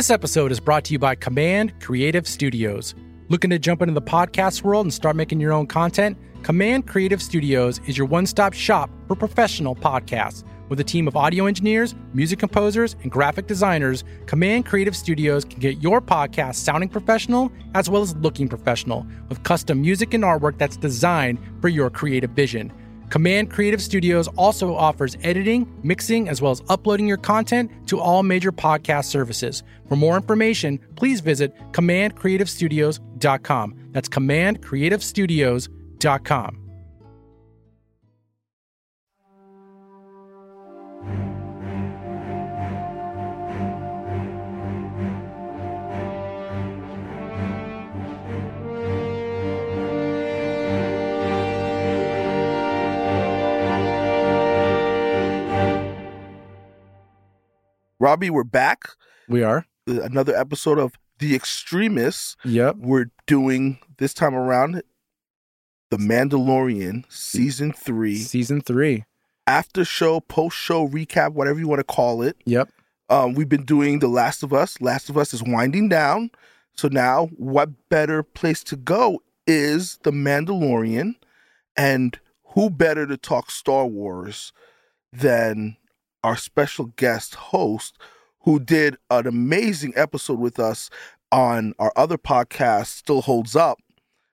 This episode is brought to you by Command Creative Studios. Looking to jump into the podcast world and start making your own content? Command Creative Studios is your one stop shop for professional podcasts. With a team of audio engineers, music composers, and graphic designers, Command Creative Studios can get your podcast sounding professional as well as looking professional with custom music and artwork that's designed for your creative vision. Command Creative Studios also offers editing, mixing, as well as uploading your content to all major podcast services. For more information, please visit commandcreativestudios.com. That's commandcreativestudios.com. Robbie, we're back. We are. Uh, Another episode of The ExStreamists. Yep. We're doing this time around The Mandalorian season three, Season three. after show, post show recap, whatever you want to call it. Yep. Um, we've been doing The Last of Us. Last of Us is winding down. So now, what better place to go is The Mandalorian? And who better to talk Star Wars than our special guest host who did an amazing episode with us on our other podcast, Still Holds Up,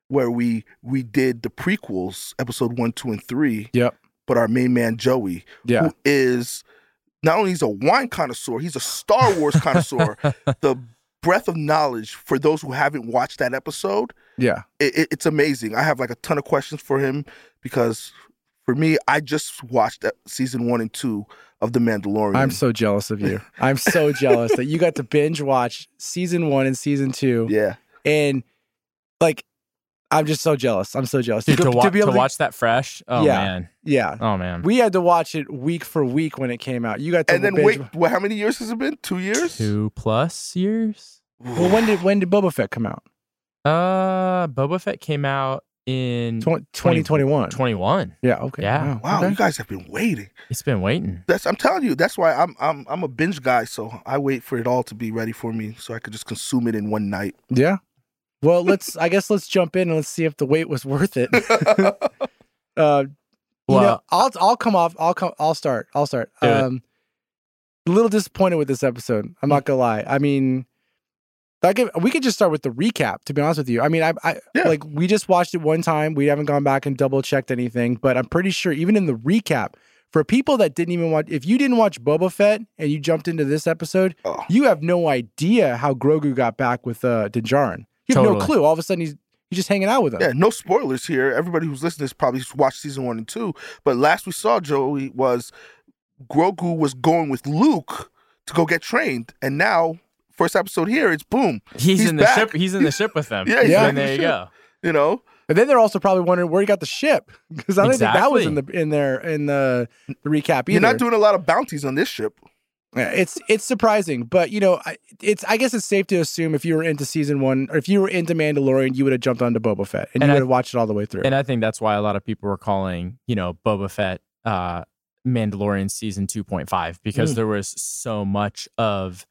where we we did the prequels, episode one, two, and three. Yep. But our main man Joey, Yeah. who is not only he's a wine connoisseur, he's a Star Wars connoisseur. the breadth of knowledge for those who haven't watched that episode, Yeah. it, it- it's amazing. I have like a ton of questions for him because for me, I just watched that season one and two of The Mandalorian. I'm so jealous of you. I'm so jealous that you got to binge watch season one and season two. yeah. And like, I'm just so jealous. I'm so jealous. Dude, to, wa- to, be able to watch that fresh. Oh Yeah. man. Yeah. Oh man. We had to watch it week for week when it came out. You got to And then binge- wait, what, how many years has it been? Two years? Two plus years. Well, when did when did Boba Fett come out? Uh, Boba Fett came out in Tw- 2021. 21. Yeah. Okay. Yeah. Wow, okay. you guys have been waiting. It's been waiting. That's I'm telling you. That's why I'm I'm I'm a binge guy. So I wait for it all to be ready for me, so I could just consume it in one night. Yeah. Well, let's. I guess let's jump in and let's see if the wait was worth it. Uh, you know, I'll I'll come off. I'll come. I'll start. I'll start. Do it. Um, a little disappointed with this episode. I'm not gonna lie. I mean, I could, we could just start with the recap. To be honest with you, I mean, I, I Yeah. like we just watched it one time. We haven't gone back and double checked anything, but I'm pretty sure even in the recap, for people that didn't even watch, if you didn't watch Boba Fett and you jumped into this episode, Oh. you have no idea how Grogu got back with uh, Din Djarin. You have no clue. All of a sudden, he's he's just hanging out with him. Yeah, no spoilers here. Everybody who's listening has probably watched season one and two. But last we saw Joey was Grogu was going with Luke to go get trained, and now first episode here, it's boom. He's, He's in the ship. He's in the ship with them. Yeah, he's back And there the you ship. go. You know, And then they're also probably wondering where he got the ship because I don't think that was in the in there in the, the recap either. you're not doing a lot of bounties on this ship. Yeah, it's it's surprising, but you know, I- it's I guess it's safe to assume if you were into season one or if you were into Mandalorian, you would have jumped onto Boba Fett and, And you would have watched it all the way through. And I think that's why a lot of people were calling, you know, Boba Fett uh Mandalorian season 2.5 because Mm. there was so much of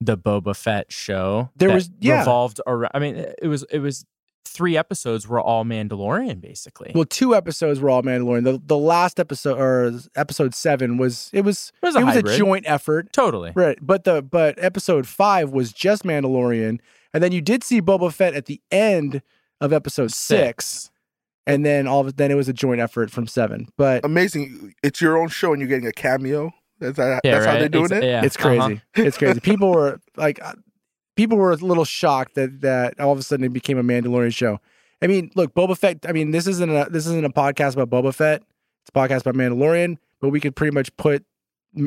the Boba Fett show There that was- yeah. revolved around I mean it was it was three episodes were all Mandalorian basically. well, two episodes were all Mandalorian. The the last episode or episode seven was it was It was a it was a joint effort, totally. right? But the but episode five was just Mandalorian, and then you did see Boba Fett at the end of episode six, and then all of then it was a joint effort from seven. But Amazing. It's your own show, and you're getting a cameo. That's, that, Yeah, that's how right? they're doing Ex- it. Yeah. it's crazy. uh-huh. It's crazy. People were like, uh, people were a little shocked that that all of a sudden it became a Mandalorian show. I mean, look, Boba Fett. I mean, this isn't a this isn't a podcast about Boba Fett. It's a podcast about Mandalorian, but we could pretty much put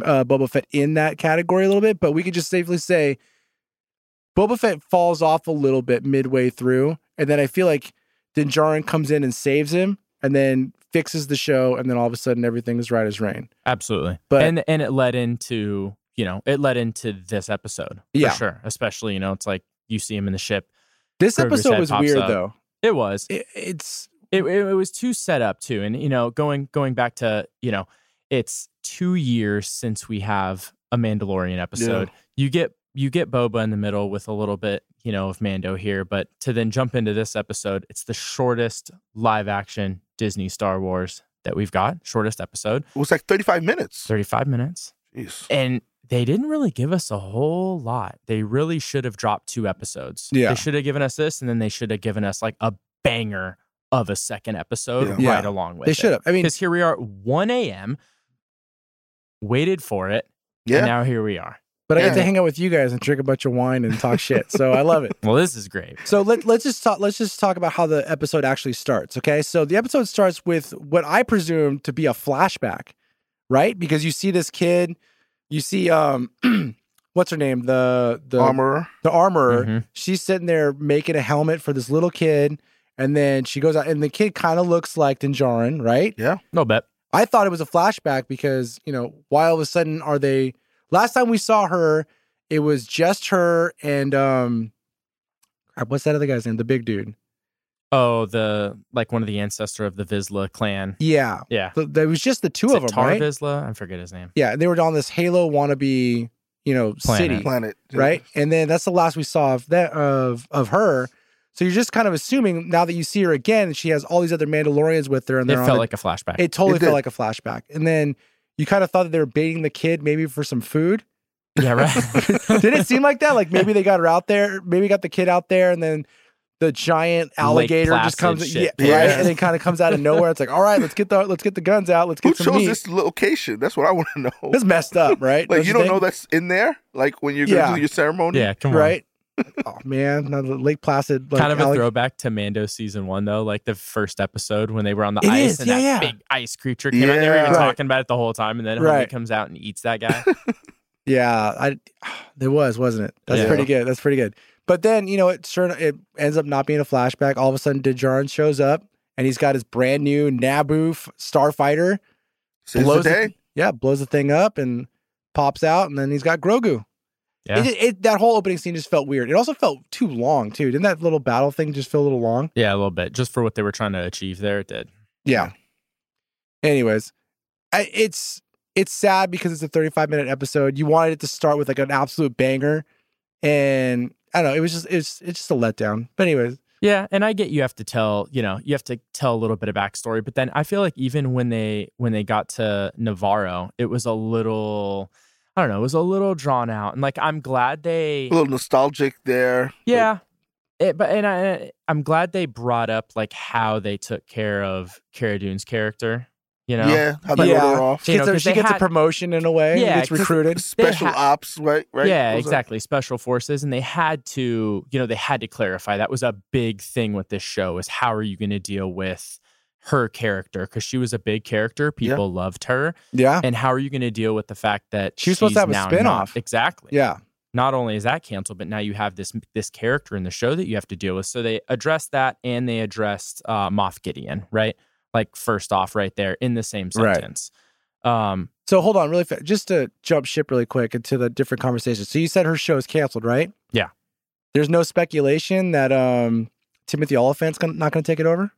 uh, Boba Fett in that category a little bit. But we could just safely say Boba Fett falls off a little bit midway through, and then I feel like Din Djarin comes in and saves him, and then fixes the show, and then all of a sudden everything is right as rain. Absolutely. But- and and it led into, you know, it led into this episode. For Yeah. sure. Especially, you know, it's like you see him in the ship. This Grogu's episode was weird up. though. It was. It, it's it, it, it was too set up too and you know going going back to you know it's two years since we have a mandalorian episode you get you get Boba in the middle with a little bit, you know, of Mando here, but to then jump into this episode, it's the shortest live action Disney Star Wars that we've got. Shortest episode, It was like 35 minutes. 35 minutes. Jeez. And they didn't really give us a whole lot. They really should have dropped two episodes. Yeah. They should have given us this, and then they should have given us like a banger of a second episode Yeah. Yeah. right along with it. They should have. I mean, Because here we are, at 1 a.m., waited for it, Yeah. and now here we are. But I get to hang out with you guys and drink a bunch of wine and talk shit. So I love it. Well, this is great. So let, let's just talk. Let's just talk about how the episode actually starts. Okay, so the episode starts with what I presume to be a flashback, right? Because you see this kid, you see um, what's her name, the the Armorer. the armorer. Mhm. She's sitting there making a helmet for this little kid, and then she goes out, and the kid kind of looks like Din Djarin, right? Yeah. No bet. I thought it was a flashback because, you know, why all of a sudden are they last time we saw her, it was just her and um what's that other guy's name? The big dude. Oh, the like one of the ancestor of the Vizsla clan. Yeah. Yeah. Th- There was just the two Is of it them, Tar right? Vizsla? I forget his name. Yeah, they were on this Halo wannabe, you know, Planet. city, Planet. right? And then that's the last we saw of that of of her. So you're just kind of assuming now that you see her again, and she has all these other Mandalorians with her, and It they're on felt a- like a flashback. it totally It felt like a flashback. And then you kind of thought that they were baiting the kid maybe for some food. yeah, right. Did it seem like that? Like maybe they got her out there, maybe got the kid out there, and then the giant alligator just comes, shit. yeah, right, and then kind of comes out of nowhere. It's like, all right, let's get the let's get the guns out, let's Who get some chose meat. this location? That's what I want to know. It's messed up, right? like you don't think? know that's in there. Like when you're gonna Yeah. do your ceremony. yeah, come on. right? oh man, Lake Placid, like, kind of a allig- throwback to Mando season one, though, like the first episode when they were on the It ice is, and yeah, that yeah. big ice creature came out. They were even Right. talking about it the whole time, and then Right. homie comes out and eats that guy. Yeah, I there was, wasn't it? That's Yeah. pretty good. That's pretty good. But then you know it sure it ends up not being a flashback. All of a sudden, Din Djarin shows up and he's got his brand new Naboo f- starfighter. Says blows the the- Yeah, blows the thing up and pops out, and then he's got Grogu. Yeah. It, it, that whole opening scene just felt weird. It also felt too long too. Didn't that little battle thing just feel a little long? yeah, a little bit, just for what they were trying to achieve there. It did. Yeah. Anyways, I, it's it's sad because it's a 35 minute episode. You wanted it to start with like an absolute banger, and I don't know. It was just it's it's just a letdown. But anyways, Yeah, and I get you have to tell, you know, you have to tell a little bit of backstory, but then I feel like even when they when they got to Nevarro, it was a little I don't know, it was a little drawn out. And like I'm glad they A little nostalgic there. Yeah. It, but and I eh, I'm glad they brought up like how they took care of Cara Dune's character, you know. Yeah. How they Yeah. wrote her off. You gets, know, a, 'cause she they gets a promotion in a way. Yeah, gets recruited. Special ha- ops, right? Right. Yeah, What was that? exactly. Special forces, and they had to, you know, they had to clarify. That was a big thing with this show is how are you going to deal with her character because she was a big character. Yeah. People loved her, Yeah, and how are you going to deal with the fact that She was supposed to she's have a spin-off. not- Exactly. yeah, Not only is that canceled, but now you have this this character in the show that you have to deal with. So they addressed that, and they addressed uh, Moff Gideon, right? Like first off, right there in the same Right. sentence. Um, So hold on, really fast, just to jump ship really quick into the different conversations. So you said her show is canceled, right? Yeah. There's no speculation that um Timothy Olyphant's gonna, not going to take it over.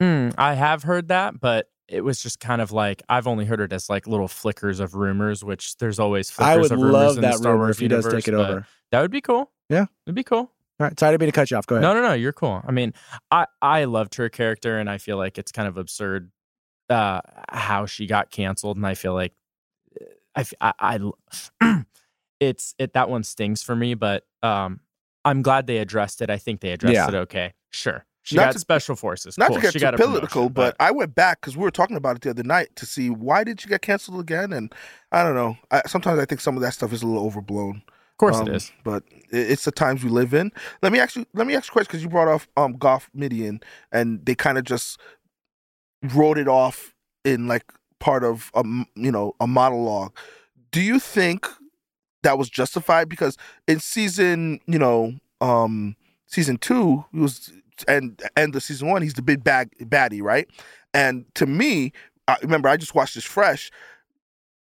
Hmm, I have heard that, but it was just kind of like I've only heard it as like little flickers of rumors, which there's always flickers I would of rumors love in the that Star rumor Wars if he does universe, take it but over. That would be cool. Yeah. it'd be cool. All right, sorry to be to cut you off. Go ahead. No, no, no, you're cool. I mean, I I loved her character, and I feel like it's kind of absurd uh how she got canceled, and I feel like I I it's it that one stings for me, but um I'm glad they addressed it. I think they addressed Yeah. it okay. Sure, she Not got to- special forces. Not cool. to get she too got political, promotion, but, I went back because we were talking about it the other night to see why did she get canceled again, and I don't know. I, sometimes I think some of that stuff is a little overblown. of course Um, it is. but it's the times we live in. Let me ask you. Let me ask you a question because you brought off um Goff Midian, and they kind of just wrote it off in like part of a you know a monologue. Do you think that was justified? Because in season you know um season two he was and end of season one he's the big bag baddie right, and to me, I remember I just watched this fresh.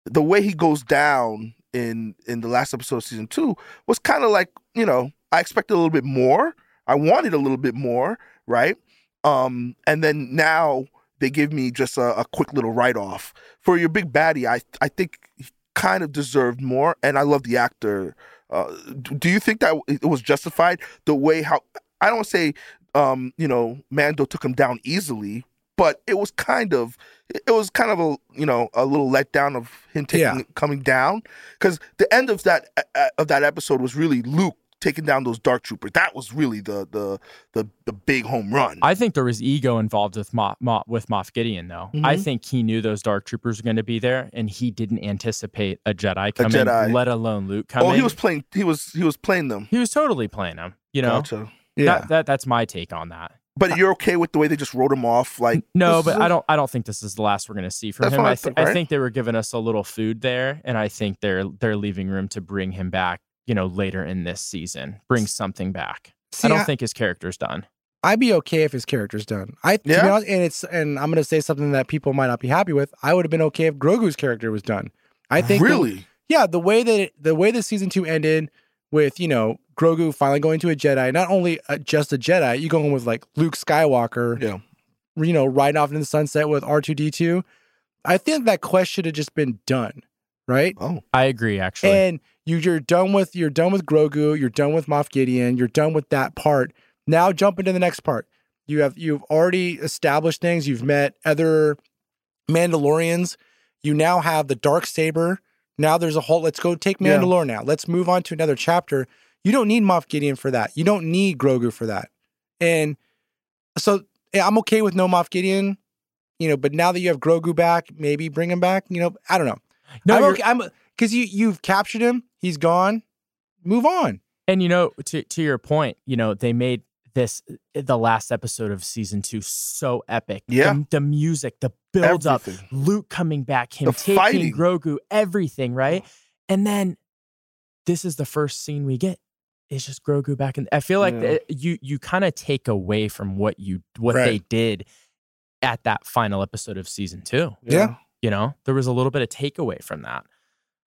The way he goes down in in the last episode of season two was kind of like you know I expected a little bit more. I wanted a little bit more, right? Um, and then now they give me just a, a quick little write off for your big baddie. I I think he kind of deserved more. And I love the actor. Uh, do you think that it was justified the way how I don't say um, you know Mando took him down easily, but it was kind of it was kind of a you know a little letdown of him taking Yeah. coming down because the end of that uh, of that episode was really Luke taking down those dark troopers. That was really the the the, the big home run. I think there was ego involved with Moff, Moff, with Moff Gideon, though. I Mhm. think he knew those dark troopers were going to be there, and he didn't anticipate a Jedi coming, Jedi. let alone Luke coming. oh, he was playing. He was he was playing them. he was totally playing them. You know, Gotcha. Yeah. that, that that's my take on that. But you're okay with the way they just wrote him off? Like No, but I don't. I don't think this is the last we're going to see from That's him. what I I, th- think, I think they were giving us a little food there, and I think they're they're leaving room to bring him back. You know, later in this season, bring something back. See, I don't I- think his character's done. I'd be okay if his character's done. I to be Yeah? honest, and it's and I'm gonna say something that people might not be happy with. I would have been okay if Grogu's character was done. I think the- really. yeah, the way that it, the way the season two ended with you know Grogu finally going to a Jedi, not only uh, just a Jedi, you going with like Luke Skywalker, Yeah. you know, riding off into the sunset with R two D two. I think that quest should have just been done, right? Oh, I agree, actually. And you, you're done with you're done with Grogu, you're done with Moff Gideon, you're done with that part. Now jump into the next part. You have you've already established things. You've met other Mandalorians. You now have the dark saber. Now there's a whole. Let's go take Yeah. Mandalore now. Let's move on to another chapter. You don't need Moff Gideon for that. You don't need Grogu for that. And so yeah, I'm okay with no Moff Gideon. You know, but now that you have Grogu back, maybe bring him back. You know, I don't know. no, I'm okay. I'm because you you've captured him. He's gone. Move on. And you know, to to your point, you know, they made this the last episode of season two so epic. Yeah. the, the music, the build up. Luke coming back, him The taking fighting. Grogu, everything, right? And then this is the first scene we get. It's just Grogu back, and I feel like Yeah. that you you kind of take away from what you what Right. they did at that final episode of season two. Yeah. You know, there was a little bit of takeaway from that.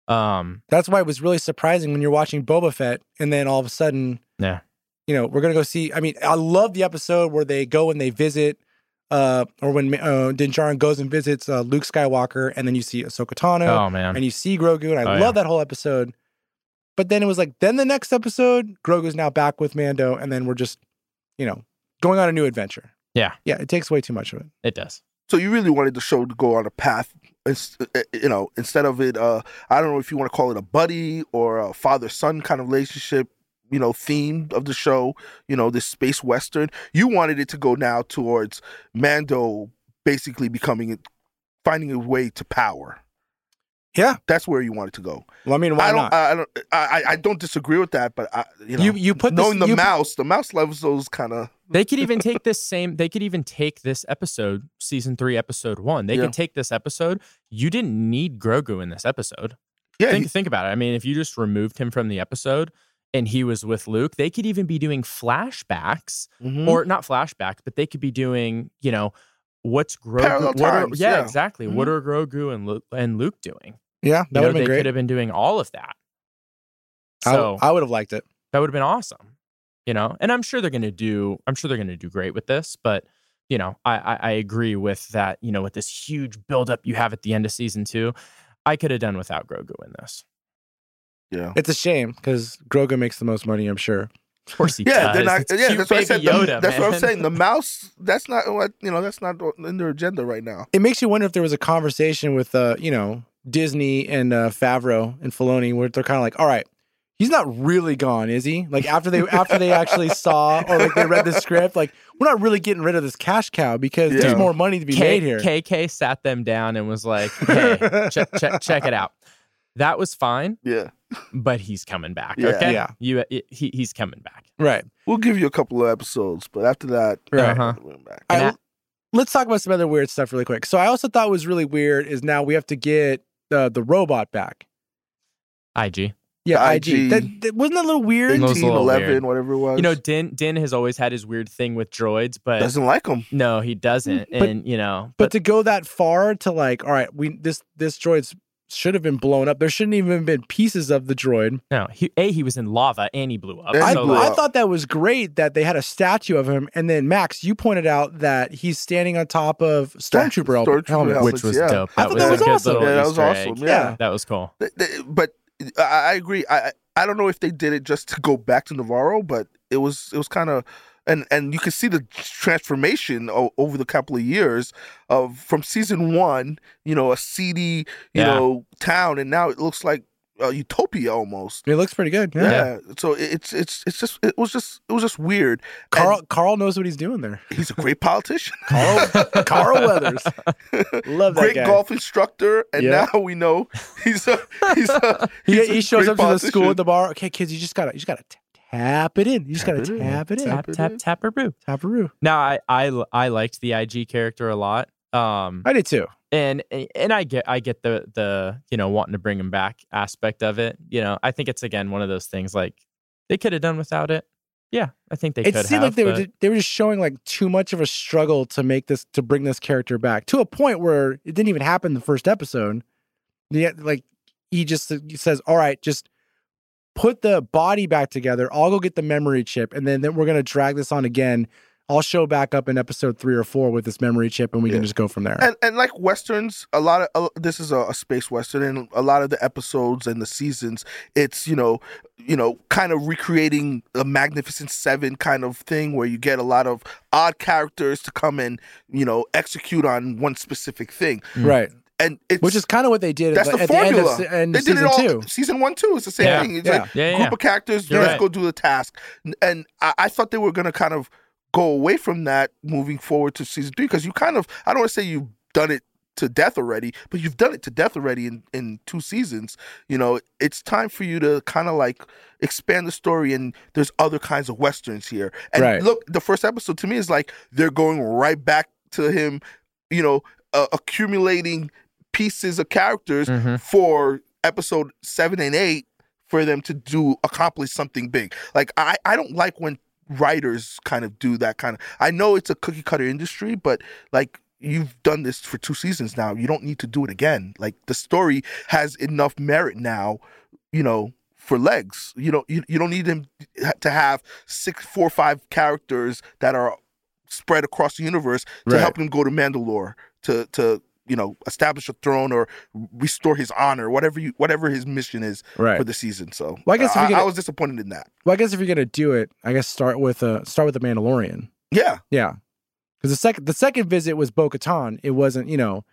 Um, That's why it was really surprising when you're watching Boba Fett, and then all of a sudden, Yeah. You know, we're gonna go see. I mean, I love the episode where they go and they visit, uh, or when uh, Din Djarin goes and visits uh, Luke Skywalker, and then you see Ahsoka Tano, oh man, and you see Grogu, and I Oh, love yeah. that whole episode. But then it was like, then the next episode, Grogu's now back with Mando, and then we're just, you know, going on a new adventure. Yeah. yeah, it takes way too much of it. it does. So you really wanted the show to go on a path, ins- uh, you know, instead of it. Uh, I don't know if you want to call it a buddy or a father son kind of relationship. You know, theme of the show. You know, this space western. You wanted it to go now towards Mando basically becoming, finding a way to power. Yeah. that's where you want it to go. Well, I mean, why I don't. not? I don't. I, I- I don't disagree with that, but I, you know, you you put this, knowing the you, mouse, the mouse loves those kind of. They could even take this same. They could even take this episode, season three, episode one. They Yeah. could take this episode. You didn't need Grogu in this episode. Yeah, think he- think about it. I mean, if you just removed him from the episode and he was with Luke, they could even be doing flashbacks mhm. or not flashbacks, but they could be doing, you know, what's Grogu? What are- times, yeah, yeah. exactly. What are Grogu and Luke, and Luke doing? yeah, that would have they great. could have been doing all of that. I- So I would have liked it. that would have been awesome you know and i'm sure they're going to do i'm sure they're going to do great with this but you know I, I i agree with that you know with this huge buildup you have at the end of season two i could have done without grogu in this yeah. It's a shame because Grogu makes the most money, I'm sure. of course he Yeah, does they're not. It's Yeah, cute that's what I baby said. the- Yoda, that's what I'm saying. The mouse. That's not what you know. That's not in their agenda right now. It makes you wonder if there was a conversation with, uh, you know, Disney and uh, Favreau and Filoni where they're kind of like, all right, he's not really gone, is he? Like after they after they actually saw or like they read the script, like we're not really getting rid of this cash cow because Yeah. there's more money to be K- made here. kk sat them down and was like hey check, check, check it out that was fine Yeah, but he's coming back Yeah. okay Yeah. you he, he's coming back Right. we'll give you a couple of episodes, but after that, Right. Uh-huh. we're back. All And let's talk about some other weird stuff really quick. So I also thought was really weird is now we have to get uh, the robot back. ig Yeah, IG. IG. That, that- wasn't that a little weird? Those 18, little 11, weird. whatever it was. you know din din has always had his weird thing with droids but doesn't like them. No, he doesn't. But- and you know, But but, to go that far to like, all right, we this this droid's should have been blown up. There shouldn't even have been pieces of the droid. No, he a he was in lava and he blew up. And he I, so blew I up. thought that was great that they had a statue of him, and then Max, you pointed out that he's standing on top of stormtrooper hel- Stormtrooper helmets. helmet. which was yeah. dope. I thought that was awesome. Yeah, that was Easter awesome. egg. Yeah. that was cool. Th- th- but I, I agree. I I- I don't know if they did it just to go back to Nevarro, but it was it was kind of and and you can see the transformation o- over the couple of years of from season one, you know, a seedy, you Yeah. know, town, and now it looks like uh, utopia almost. It looks pretty good. Yeah. Yeah. So it's it's it's just it was just it was just weird. Carl Carl knows what he's doing there. He's a great politician, Carl Carl Weathers. Love that great guy. golf instructor, and Yeah. now we know he's a he's a He, a he shows great up to the school at the bar. Okay, kids, you just gotta you just gotta t- tap it in. You just gotta Tap it in. tap it in. Tap it tap in. tap boo. Taparoo. Now I I I liked the IG character a lot. Um, I did too. and and I get I get the the you know wanting to bring him back aspect of it. You know, I think it's again one of those things like they could have done without it. Yeah, I think they It could seemed have. like they were but- ju- they were just showing like too much of a struggle to make this to bring this character back to a point where it didn't even happen the first episode. Yeah, like he just says, "All right, just put the body back together. I'll go get the memory chip, and then then we're gonna drag this on again. I'll show back up in episode three or four with this memory chip, and we Yeah. can just go from there." and and like westerns a lot of uh, this is a, a space western and a lot of the episodes and the seasons it's you know you know kind of recreating a magnificent seven kind of thing where you get a lot of odd characters to come and you know execute on one specific thing right, and it's which is kind of what they did that's at, the at the end of, formula end they did it all two. season one too it's the same Yeah. thing it's Yeah. like yeah, group of characters You're let's right. go do the task and I, I thought they were going to kind of go away from that moving forward to season three because you kind of i don't want to say you've done it to death already but you've done it to death already in, in two seasons you know it's time for you to kind of like expand the story and there's other kinds of westerns here and Right. look the first episode to me is like they're going right back to him you know uh, accumulating pieces of characters Mhm. for episode seven and eight for them to do accomplish something big. Like I, I don't like when writers kind of do that kind of I know it's a cookie cutter industry, but like you've done this for two seasons now. You don't need to do it again. Like the story has enough merit now, you know, for legs. You know, you, you don't need him to have six, four, five characters that are spread across the universe to Right. help him go to Mandalore to to you know establish a throne or restore his honor, whatever you whatever his mission is Right. for the season. So Well, I guess if I, you get I it- was disappointed in that. Well, I guess if you're gonna do it, I guess start with uh start with the Mandalorian. Yeah, Yeah, because the second the second visit was Bo Katan. It wasn't, you know,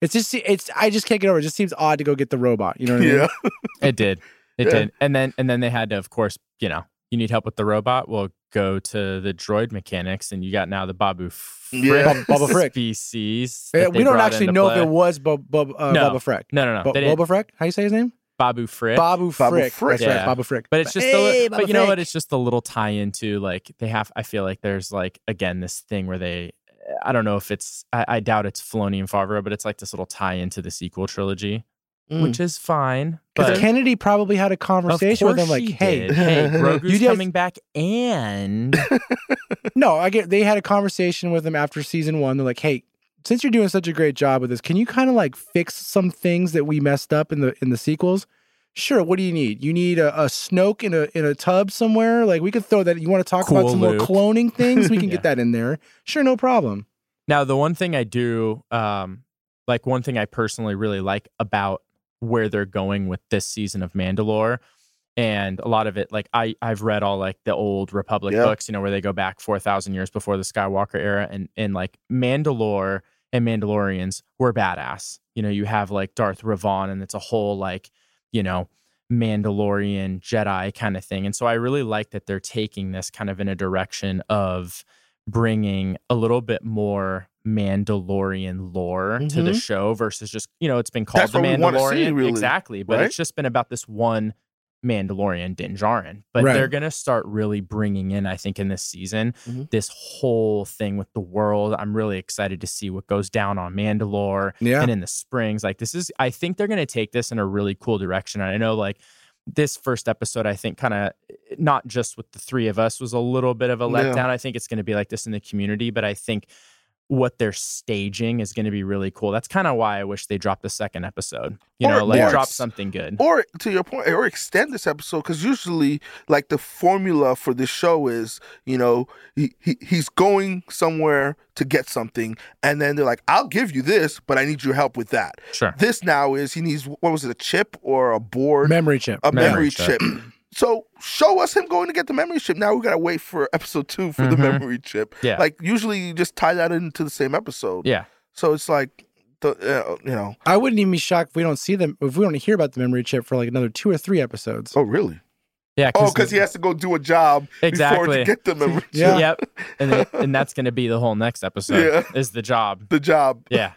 it's just it's I just can't get over. It just seems odd to go get the robot. You know what I mean? yeah, It did. It Yeah. did. And then and then they had to, of course, you know, you need help with the robot. Well, go to the droid mechanics, and you got now the Babu Frick Yeah. Bob- Boba Frick. species. Yeah, we don't actually into know if play. it was Bo, Bo, uh, No. Boba Freck. No, no, no. Bo, they didn't. Boba Freck? How you say his name? Babu Frick. Babu Babu Frick. Frick. That's right, Babu Frick. But it's just Hey, a, Babu but you know what? It's just a little tie into like they have. I feel like there's like again this thing where they. I don't know if it's. I, I doubt it's Filoni and Favreau, but it's like this little tie into the sequel trilogy, Mm. which is fine. Because But Kennedy probably had a conversation with him, like, "Hey, hey, Grogu's You guys- coming back, and no, I get." They had a conversation with him after season one. They're like, "Hey, since you're doing such a great job with this, can you kind of like fix some things that we messed up in the in the sequels?" Sure. What do you need? You need a, a Snoke in a in a tub somewhere. Like we could throw that. You want to talk about Cool some more cloning things? We can Yeah. get that in there. Sure, no problem. Now, the one thing I do, um, like one thing I personally really like about where they're going with this season of Mandalore, and a lot of it, like I I've read all like the old Republic Yeah. books, you know, where they go back four thousand years before the Skywalker era, and and like Mandalore and Mandalorians were badass. You know, you have like Darth Revan, and it's a whole like, you know. Mandalorian Jedi kind of thing. And so I really like that they're taking this kind of in a direction of bringing a little bit more Mandalorian lore to the Mhm. show versus just, you know, it's been called That's the wanna see, Mandalorian. really, exactly. But right? it's just been about this one Mandalorian, Din Djarin. But Right. they're going to start really bringing in, I think, in this season, Mhm. this whole thing with the world. I'm really excited to see what goes down on Mandalore Yeah. and in the springs. Like this is, I think they're going to take this in a really cool direction. And I know, like this first episode, I think, kind of not just with the three of us was a little bit of a Yeah. letdown. I think it's going to be like this in the community, but I think what they're staging is going to be really cool. That's kind of why I wish they dropped the second episode. You Or- know, like or drop something good. or to your point, or extend this episode because usually, like the formula for this show is, you know, he, he he's going somewhere to get something, and then they're like, "I'll give you this, but I need your help with that." Sure. This now is he needs what was it, a chip or a board, Memory chip. a Memory memory chip. chip. So show us him going to get the memory chip. Now we gotta wait for episode two for the Mhm. memory chip. Yeah. Like usually you just tie that into the same episode. Yeah. So it's like the uh, you know. I wouldn't even be shocked if we don't see them if we don't hear about the memory chip for like another two or three episodes. Oh really? Yeah. Oh, because he has to go do a job before Exactly. to get the memory chip. Yeah. Yep. And then, and that's going to be the whole next episode Yeah. is the job. The job. Yeah.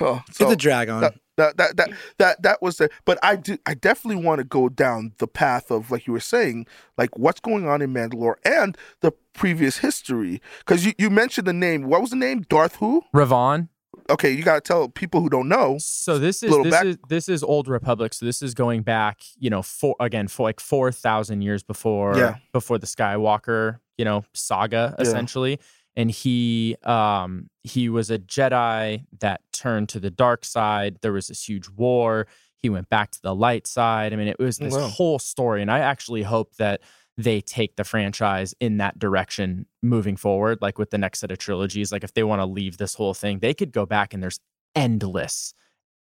Oh, Get so the drag on. that, that that that mm. that that was the. But I do. I definitely want to go down the path of like you were saying, like what's going on in Mandalore and the previous history. Because you you mentioned the name. What was the name? Darth who? Revan. Okay, you got to tell people who don't know. So this is this back- is this is old republic. So this is going back, you know, for again for like four thousand years before Yeah. before the Skywalker, you know, saga Yeah. essentially. And he um he was a Jedi that turned to the dark side. There was this huge war. He went back to the light side. I mean, it was this Wow. whole story. And I actually hope that they take the franchise in that direction moving forward, like with the next set of trilogies. Like if they want to leave this whole thing, they could go back and there's endless,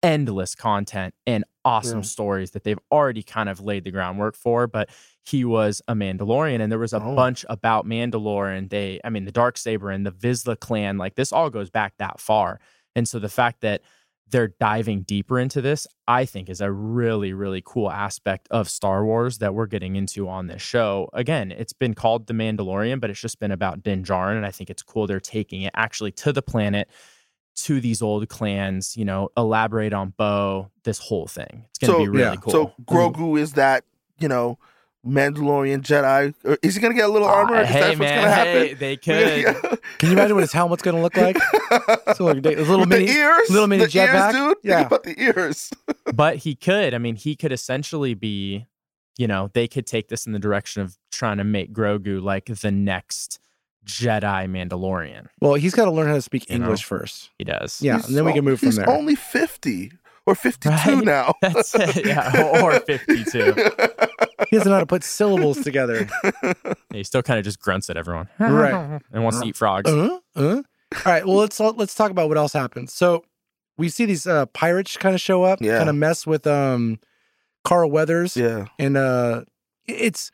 endless content and awesome Yeah. stories that they've already kind of laid the groundwork for. But he was a Mandalorian and there was a Oh. bunch about Mandalorian. they, I mean, the Dark Saber and the Vizsla clan, like this all goes back that far. And so the fact that they're diving deeper into this, I think is a really, really cool aspect of Star Wars that we're getting into on this show. Again, it's been called The Mandalorian, but it's just been about Din Djarin. And I think it's cool they're taking it actually to the planet, to these old clans, you know, elaborate on Bo, this whole thing. It's going to So, be really yeah. cool. So Grogu is that you know Mandalorian Jedi. Or Is he gonna get a little armor? Is hey, that what's man, gonna happen? hey, they could. Can you imagine what his helmet's going to look like? So like a little With mini, the ears, little mini the ears, jetpack? dude. Yeah. Think about the ears. but he could. I mean, he could essentially be, you know, they could take this in the direction of trying to make Grogu like the next Jedi Mandalorian. Well, he's got to learn how to speak You know? English first. He does. Yeah, He's and then we can move from there. he's there. only fifty or fifty-two Right. now. That's it. Yeah. Or 52. He doesn't know how to put syllables together. He still kind of just grunts at everyone. Right. And wants to eat frogs. Uh, uh. All right. Well, let's let's talk about what else happens. So we see these uh, pirates kind of show up, Yeah. kind of mess with um, Carl Weathers, yeah. and uh, it's.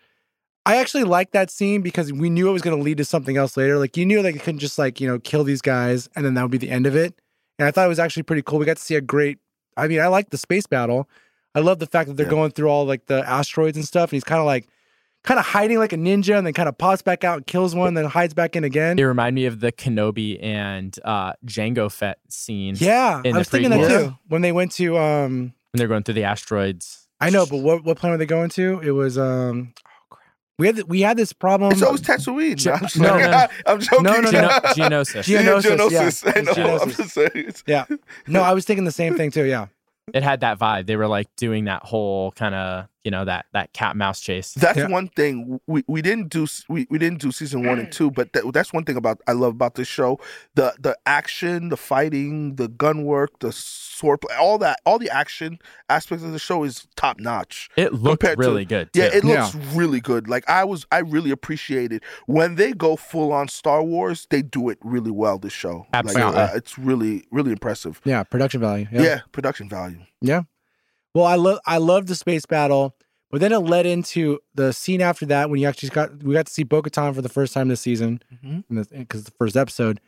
I actually like that scene because we knew it was going to lead to something else later. Like you knew they couldn't just like you know kill these guys and then that would be the end of it. And I thought it was actually pretty cool. We got to see a great. I mean, I like the space battle. I love the fact that they're Yeah. going through all like the asteroids and stuff. And he's kind of like, kind of hiding like a ninja, and then kind of pops back out and kills one, then hides back in again. It reminded me of the Kenobi and uh, Jango Fett scene Yeah, in I was thinking that too. When they went to, um, when they're going through the asteroids. I know, but what what planet were they going to? It was, um, crap, we had th- we had this problem. It's always Tatooine. Ge- I'm, just no, like- no. I'm joking. No, no, no. Geno- Geonosis. Geonosis, yeah. Geonosis. I It's know. I'm just saying. Yeah, no, I was thinking the same thing too. Yeah, it had that vibe. They were like doing that whole kind of, you know, that that cat mouse chase. That's Yeah. one thing we, we didn't do we, we didn't do season one and two, but that, that's one thing about I love about this show the the action, the fighting, the gun work, the sword play, all that all the action aspects of the show is top notch. It looked Compared to- really good. Yeah, too. it Yeah. looks really good. Like I was I really appreciate it when they go full on Star Wars. They do it really well. This show, Absolutely. like, uh, it's really really impressive. yeah, production value. Yeah, production value. Well, I love I love the space battle, but then it led into the scene after that when you actually got we got to see Bo-Katan for the first time this season mm-hmm. because the first episode,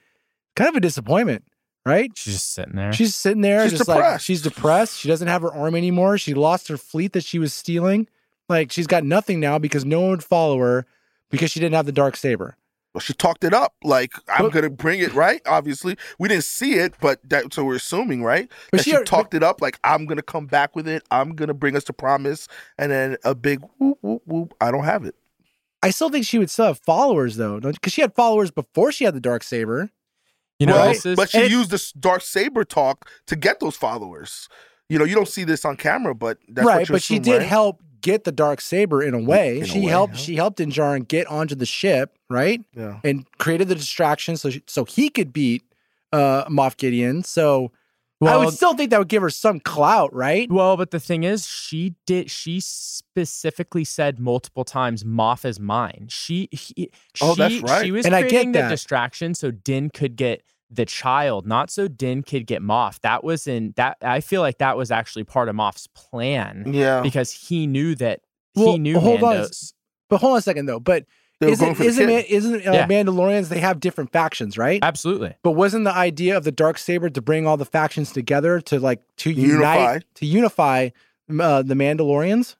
kind of a disappointment, right? She's just sitting there. She's sitting there, She's just like depressed. she's depressed. She doesn't have her arm anymore. She lost her fleet that she was stealing. Like she's got nothing now because no one would follow her because she didn't have the dark saber. Well, she talked it up like I'm But- gonna bring it right. Obviously, we didn't see it, but that so we're assuming right. But that she she, al- talked it up like I'm gonna come back with it. I'm gonna bring us to promise, and then a big whoop whoop whoop. I don't have it. I still think she would still have followers though, because she had followers before she had the dark saber. you know, well, this is but she and used this dark saber talk to get those followers. You know, you don't see this on camera, but that's right, what you but she did right? help get the dark saber in a way. in a she way, helped. huh? She helped Din Djarin get onto the ship, right, Yeah. and created the distraction so she, so he could beat uh, Moff Gideon. So I would still think that would give her some clout, right? Well, but the thing is, she did. She specifically said multiple times, "Moff is mine." She, he, Oh, she, that's right. She was And I get creating the that. distraction so Din could get the child, not so Din could get Moff. That was in that. I feel like that was actually part of Moff's plan Yeah. because he knew that Well, he knew hold on. But hold on a second though. But They were going isn't for isn't kid. it, isn't uh, Yeah. Mandalorians? They have different factions, right? Absolutely. But wasn't the idea of the dark saber to bring all the factions together to like to Unify. unite to unify uh, the Mandalorians?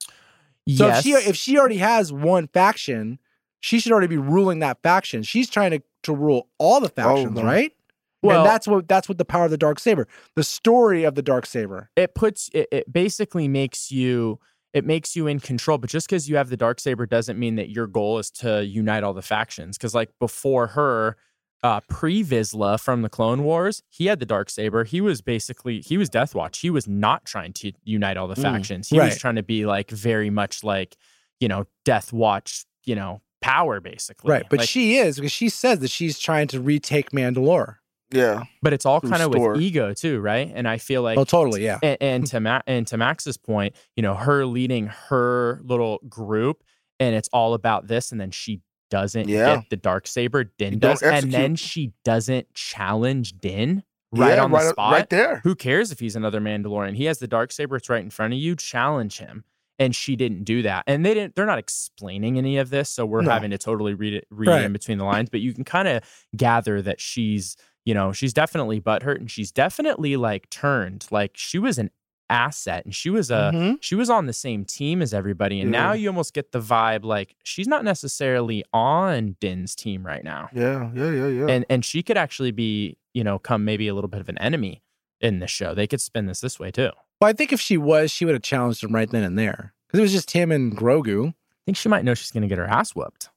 So yes. if she if she already has one faction, she should already be ruling that faction. She's trying to to rule all the factions, no. right? Well- and that's what that's what the power of the dark saber, the story of the dark saber. it puts it, it basically makes you it makes you in control but just because you have the dark saber doesn't mean that your goal is to unite all the factions because like before her uh pre Vizsla from the clone wars he had the dark saber he was basically he was death watch he was not trying to unite all the Mm, factions he was trying to be like very much like you know death watch you know power basically Right. But Like, she is because she says that she's trying to retake Mandalore. Yeah. but it's all kind of with ego too right and i feel like oh, totally, yeah. and, and to Ma- and to Max's point, you know, her leading her little group, and it's all about this, and then she doesn't Yeah. get the dark saber. Din You does, and then she doesn't challenge Din right yeah, on the right, spot. Right there. Who cares if he's another Mandalorian? He has the dark saber. It's right in front of you. Challenge him. And she didn't do that. And they didn't. They're not explaining any of this, so we're No. having to totally read it, read Right. it in between the lines. But you can kind of gather that she's, you know, she's definitely butthurt, and she's definitely like turned. Like she was an asset, and she was a Mhm. she was on the same team as everybody. And now you almost get the vibe like she's not necessarily on Din's team right now Yeah, yeah, yeah, yeah. and and she could actually be you know come maybe a little bit of an enemy in this show they could spin this this way too Well, I think if she was, she would have challenged him right then and there because it was just him and Grogu. I think she might know she's going to get her ass whooped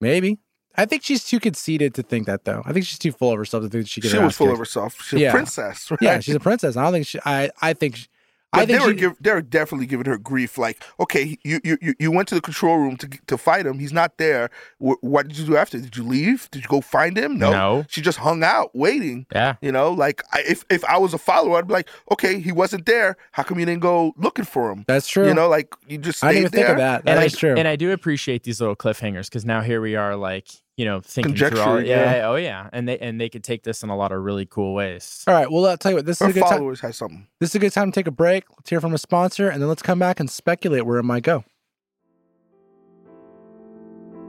Maybe. I think she's too conceited to think that though. I think she's too full of herself to think she could. she was full of herself. She's Yeah. a princess, right? Yeah, she's a princess. I don't think she. I. I think. She, But I think they were she, give, they were definitely giving her grief. Like, okay, you you you- you went to the control room to to fight him. He's not there. Wh- what did you do after? Did you leave? Did you go find him? No. No. She just hung out waiting. yeah You know, like I, if if I was a follower, I'd be like, okay, he wasn't there. How come you didn't go looking for him? That's true. You know, like you just I stayed didn't even there. think of that. That and true. and I do appreciate these little cliffhangers because now here we are like you know thinking through all yeah, yeah. oh yeah and they and they could take this in a lot of really cool ways All right. Well, I'll tell you what. This is a good time. followers had something. This is a good time to take a break. Let's hear from a sponsor, and then let's come back and speculate where it might go.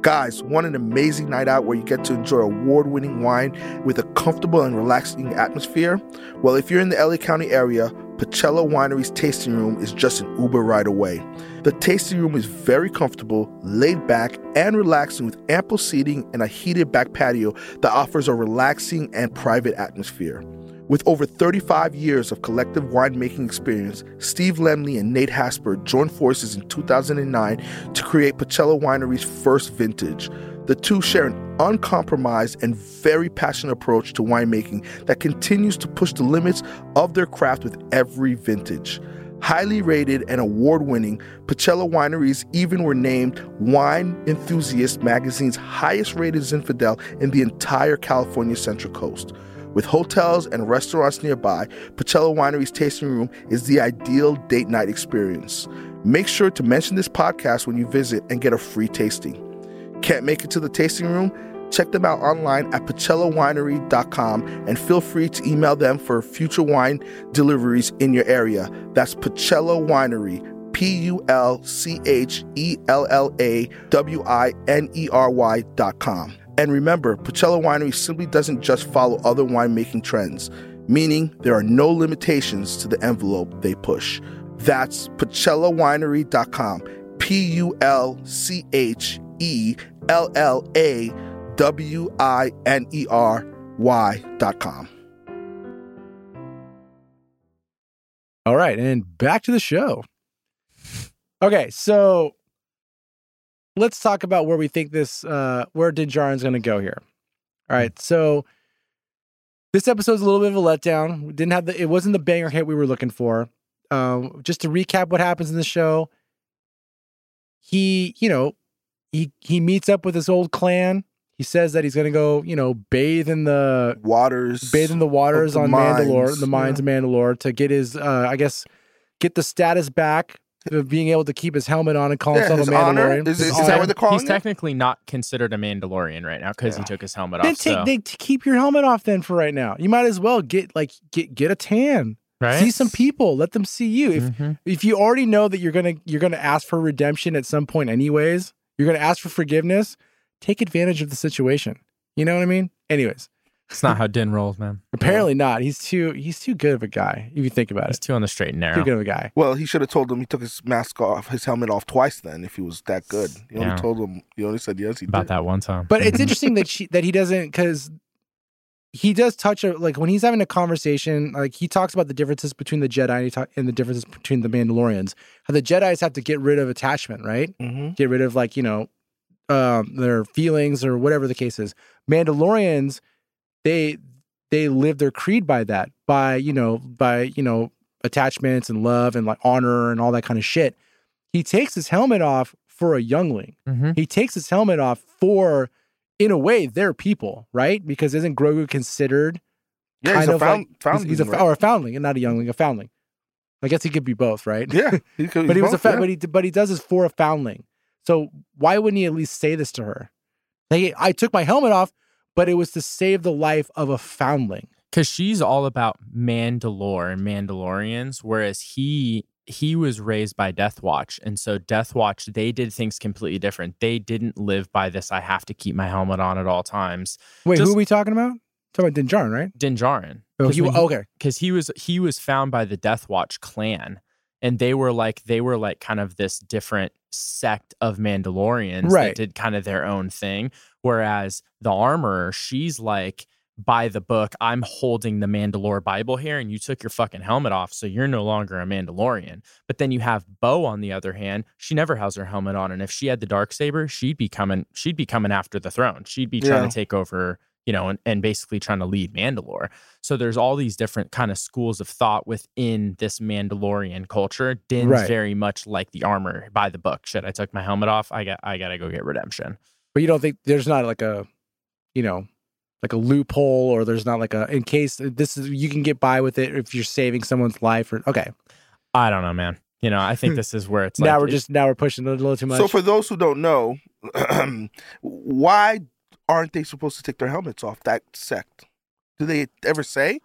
Guys, want an amazing night out where you get to enjoy award winning wine with a comfortable and relaxing atmosphere? Well, if you're in the LA County area, Pulchella Winery's tasting room is just an Uber ride away. The tasting room is very comfortable, laid back, and relaxing with ample seating and a heated back patio that offers a relaxing and private atmosphere. With over 35 years of collective winemaking experience, Steve Lemley and Nate Hasper joined forces in 2009 to create Pulchella Winery's first vintage. The two share an uncompromised and very passionate approach to winemaking that continues to push the limits of their craft with every vintage. Highly rated and award winning, Pulchella Wineries even were named Wine Enthusiast magazine's highest rated Zinfandel in the entire California Central Coast. With hotels and restaurants nearby, Pulchella Winery's tasting room is the ideal date night experience. Make sure to mention this podcast when you visit and get a free tasting. Can't make it to the tasting room? Check them out online at pulchellawinery.com and feel free to email them for future wine deliveries in your area. That's Pulchella Winery, P U L C H E L L A W I N E R Y dot com. And remember, Pulchella Winery simply doesn't just follow other winemaking trends, meaning there are no limitations to the envelope they push. That's pulchellawinery.com. P U L C H E L L A W I N E R Y dot com. All right, and back to the show. Okay, so let's talk about where we think this, uh, where Din Djarin's going to go here. All right, so this episode's a little bit of a letdown. We didn't have the, it wasn't the banger hit we were looking for. Um, just to recap what happens in the show, he, you know, he he meets up with his old clan. He says that he's going to go, you know, bathe in the Waters. bathe in the waters the on Mandalore, mines, the mines of Mandalore, to get his, uh, I guess, get the status back of being able to keep his helmet on and call Yeah, himself his a honor. Mandalorian. Is, His it, is honor. that what they're calling He's it? technically not considered a Mandalorian right now because Yeah. he took his helmet then off. take, so- they, to keep your helmet off then for right now. You might as well get like get get a tan. right? See some people. Let them see you. If Mhm. if you already know that you're gonna you're gonna ask for redemption at some point anyways, you're gonna ask for forgiveness. Take advantage of the situation. You know what I mean? Anyways, It's not how Din rolls, man. apparently not. He's too he's too good of a guy. If you think about it. He's it, too on the straight and narrow. too good of a guy. Well, he should have told him he took his mask off, his helmet off twice. Then, if he was that good, he only Yeah. told him. He only said yes. He About did. that one time. But it's interesting that she that he doesn't because he does touch a, like when he's having a conversation, like he talks about the differences between the Jedi and, he talk, and the differences between the Mandalorians. How the Jedi's have to get rid of attachment, right? Mhm. Get rid of like you know um, their feelings or whatever the case is. Mandalorians, they they live their creed by that, by you know by you know attachments and love and like honor and all that kind of shit. He takes his helmet off for a youngling Mhm. he takes his helmet off for in a way they're people right? Because isn't grogu considered Yeah, he's kind a of found, like he's- foundling, he's, a right? or a foundling and not a youngling a foundling. I guess he could be both right? Yeah, he could, but he he's was a both, fa- yeah. but he but he does this for a foundling. So why wouldn't he at least say this to her? Hey i took my helmet off but it was to save the life of a foundling. Because she's all about Mandalore and Mandalorians, whereas he he was raised by Death Watch, and so Death Watch they did things completely different. They didn't live by this. I have to keep my helmet on at all times. wait who are we talking about talking about Din Djarin, right Din Djarin. Oh, he, okay because he was he was found by the Death Watch clan, and they were like they were like kind of this different sect of Mandalorians Right. that did kind of their own thing. Whereas the armorer, she's like by the book, I'm holding the Mandalore Bible here, and you took your fucking helmet off, so you're no longer a Mandalorian. But then you have Bo on the other hand, she never has her helmet on, and if she had the dark saber, she'd be coming, she'd be coming after the throne. She'd be trying Yeah. to take over, you know, and, and basically trying to lead Mandalore. So there's all these different kind of schools of thought within this Mandalorian culture. Din's Right. very much like the armor by the book. Shit, I took my helmet off. I got I gotta go get redemption. But you don't think there's not like a, you know, like a loophole or there's not like a in case this is you can get by with it if you're saving someone's life or okay. I don't know, man. You know, I think this is where it's now like we're just now we're pushing a little too much. So, for those who don't know, why aren't they supposed to take their helmets off? That sect. Do they ever say?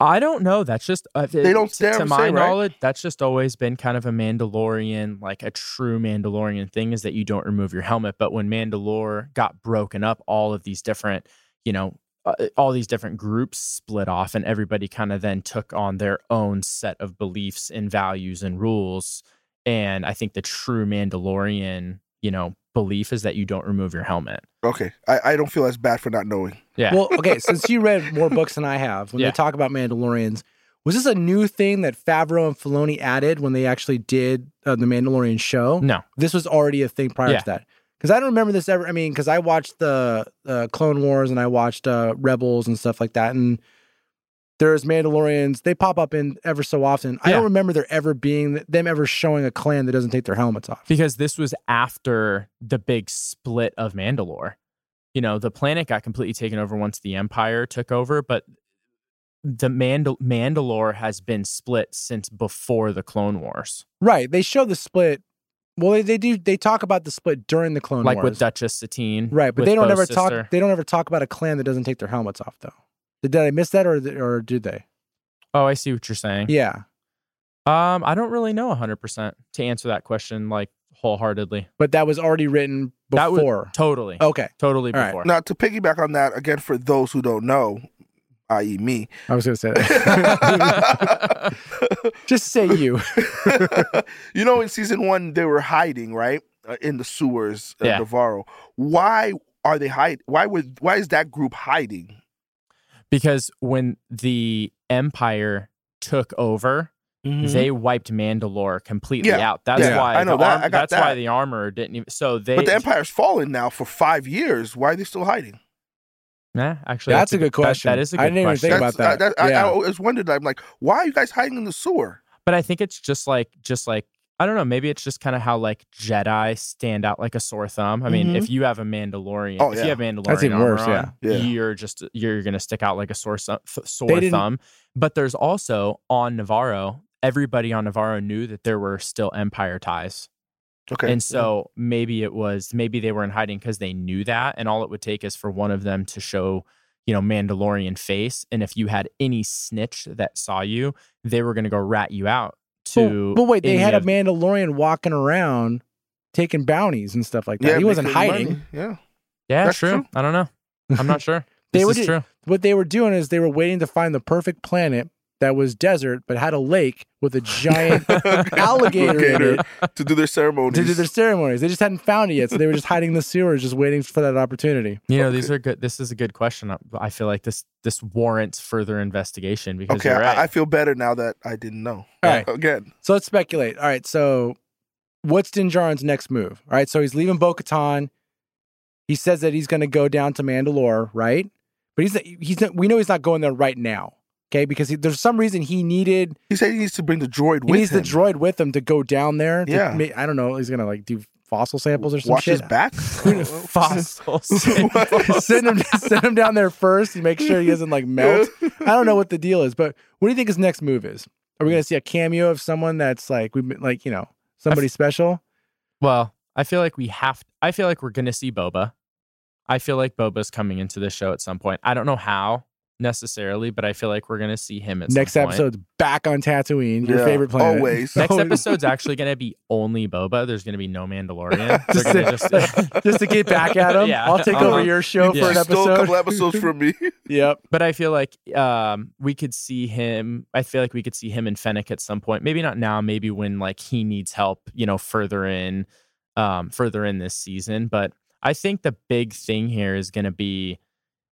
I don't know. That's just uh, They don't to, dare to say, my right? knowledge. That's just always been kind of a Mandalorian, like a true Mandalorian thing, is that you don't remove your helmet. But when Mandalore got broken up, all of these different, you know, uh, all these different groups split off, and everybody kind of then took on their own set of beliefs and values and rules. And I think the true Mandalorian, you know, belief is that you don't remove your helmet. Okay, I, I don't feel as bad for not knowing. Yeah. well, okay, since you read more books than I have, when Yeah. they talk about Mandalorians, was this a new thing that Favreau and Filoni added when they actually did uh, the Mandalorian show? no. This was already a thing prior Yeah. to that. Because I don't remember this ever. I mean, because I watched the uh, Clone Wars and I watched uh, Rebels and stuff like that, and there's Mandalorians. They pop up in ever so often. I don't remember there ever being them ever showing a clan that doesn't take their helmets off. because this was after the big split of Mandalore. You know, the planet got completely taken over once the Empire took over, but the Mandal- Mandalore has been split since before the Clone Wars, Right. They show the split. Well, they, they do. They talk about the split during the Clone like Wars. with Duchess Satine. right, but they don't Bo's ever talk. They don't ever talk about a clan that doesn't take their helmets off, though. Did, did I miss that, or or did they? Oh, I see what you're saying. Yeah, Um, I don't really know 100% to answer that question like wholeheartedly. but that was already written That was- before. Totally. okay, Totally All right. before. Now, to piggyback on that, again, for those who don't know, i.e., me, I was going to say that. Just say you. you know, in season one, they were hiding, right? Uh, in the sewers of Yeah. Nevarro. Why are they hide? Why would? Why is that group hiding? because when the Empire took over, they wiped Mandalore completely Mm-hmm. Yeah, out. That's yeah, why I know the that. arm- I got that's why the armor didn't even so they but the Empire's fallen now for five years. Why are they still hiding? Nah, actually That's a good that- question. that is a good I didn't even question. think about That's- that. I, I Yeah. always wondered. I'm like, why are you guys hiding in the sewer? But I think it's just like just like I don't know. Maybe it's just kind of how like Jedi stand out like a sore thumb. I mean, Mhm. if you have a Mandalorian, Oh, if yeah. you have Mandalorian That's even armor worse, yeah. on, Yeah. you're just you're gonna stick out like a sore su- th- They sore didn't- thumb. But there's also on Nevarro. Everybody on Nevarro knew that there were still Empire ties, Okay. and so maybe it was maybe they were in hiding because they knew that, and all it would take is for one of them to show. You know, Mandalorian face, and if you had any snitch that saw you, they were gonna go rat you out. To But, but wait, they any had a Mandalorian walking around taking bounties and stuff like that. yeah, he wasn't hiding. money. Yeah. Yeah, That's true. true. I don't know. I'm not sure. They this would is true. What they were doing is they were waiting to find the perfect planet that was desert but had a lake with a giant alligator in it to do their ceremonies. to do their ceremonies. They just hadn't found it yet, so they were just hiding in the sewers, just waiting for that opportunity. You know, these are good. This is a good question. I- I feel like this this warrants further investigation because okay, you're right. I, I feel better now that I didn't know. All right. Again. So let's speculate. All right, so what's Din Djarin's next move? All right, so he's leaving Bo Katan. He says that he's going to go down to Mandalore, right? But he's he's we know he's not going there right now, okay? Because he, there's some reason he needed He said he needs to bring the droid he with needs him. the droid with him to go down there. to Yeah. ma- I don't know. He's going to like do fossil samples or some Watch shit. his back. Fossils. send him send him down there first and make sure he doesn't like melt. I don't know what the deal is, but what do you think his next move is? Are we going to see a cameo of someone that's like we like you know somebody special? well, I feel like we have. I feel like we're gonna see Boba. I feel like Boba's coming into the show at some point. I don't know how necessarily, but I feel like we're gonna see him at Next some point. episode's back on Tatooine, your Yeah, favorite planet. Always. Next episode's actually gonna be only Boba. There's gonna be no Mandalorian. just, They're gonna to, just- just to get back at him. Yeah. I'll take Uh-huh. over your show Yeah. for an You stole a couple episode. episodes from me. yep. but I feel like um, we could see him. I feel like we could see him in Fennec at some point. Maybe not now. Maybe when like he needs help. You know, further in, um, further in this season. But I think the big thing here is going to be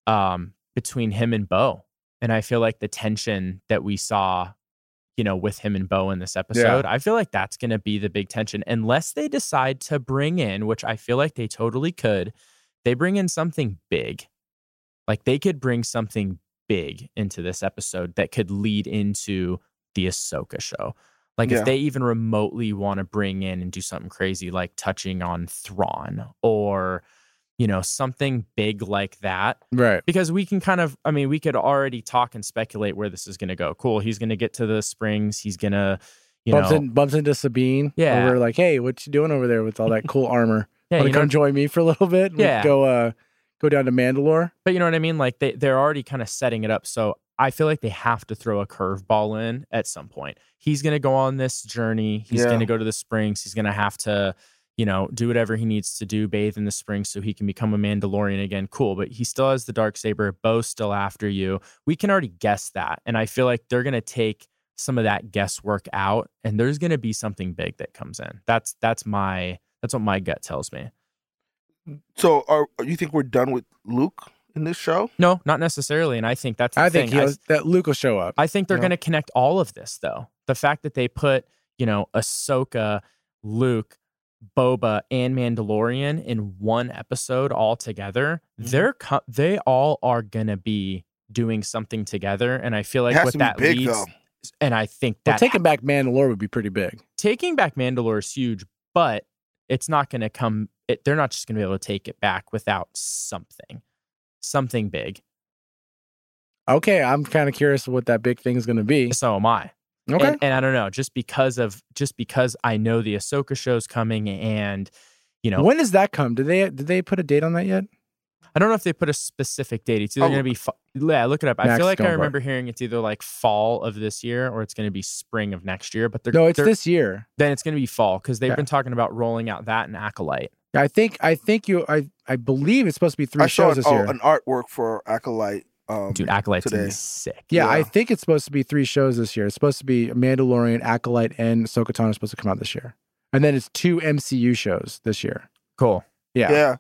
um, between him and Bo, and I feel like the tension that we saw. You know, with him and Bo in this episode, I feel like that's going to be the big tension, unless they decide to bring in, which I feel like they totally could. They bring in something big, like they could bring something big into this episode that could lead into the Ahsoka show. Like Yeah. if they even remotely want to bring in and do something crazy, like touching on Thrawn or you know something big like that, Right. because we can kind of, I mean, we could already talk and speculate where this is going to go. Cool, he's going to get to the springs. He's going to, you bumps, know, in, bumps into Sabine. Yeah. We're like, hey, what you doing over there with all that cool armor? yeah, Want to know, come join me for a little bit? Yeah. Go uh go down to Mandalore. But you know what I mean? Like they they're already kind of setting it up. So I feel like they have to throw a curveball in at some point. He's gonna go on this journey. He's Yeah. gonna go to the springs. He's gonna have to, you know, do whatever he needs to do, bathe in the spring so he can become a Mandalorian again. Cool. But he still has the dark saber. Bo's still after you. We can already guess that. And I feel like they're gonna take some of that guesswork out and there's gonna be something big that comes in. That's that's my that's what my gut tells me. Mm, so, are you think we're done with Luke in this show? No, not necessarily. And I think that's the I think. I- he'll, that Luke will show up. I think they're Yeah. going to connect all of this, though. The fact that they put, you know, Ahsoka, Luke, Boba, and Mandalorian in one episode all together, Mhm. they're co- they all are going to be doing something together, and I feel like what that big leads, though. and I think well, taking back Mandalore would be pretty big. taking back Mandalore is huge, but it's not going to come. It, they're not just going to be able to take it back without something, something big. Okay, I'm kind of curious what that big thing is going to be. So am I. Okay. And, and I don't know, just because of just because I know the Ahsoka show's coming, and you know, when does that come? Did they did they put a date on that yet? I don't know if they put a specific date. It's either Oh. going to be, fa- yeah, look it up. I feel like I Stonebart. remember hearing it's either like fall of this year or it's going to be spring of next year. But they're, No, it's they're- this year. Then it's going to be fall because they've Yeah. been talking about rolling out that and Acolyte. I think I think you I I believe it's supposed to be three I saw shows an, this oh, year. an artwork for Acolyte. Um, Dude, Acolyte's going to today. be sick. yeah, I think it's supposed to be three shows this year. It's supposed to be Mandalorian, Acolyte, and Ahsoka Tano are supposed to come out this year, and then it's two MCU shows this year. Cool. Yeah, Yeah.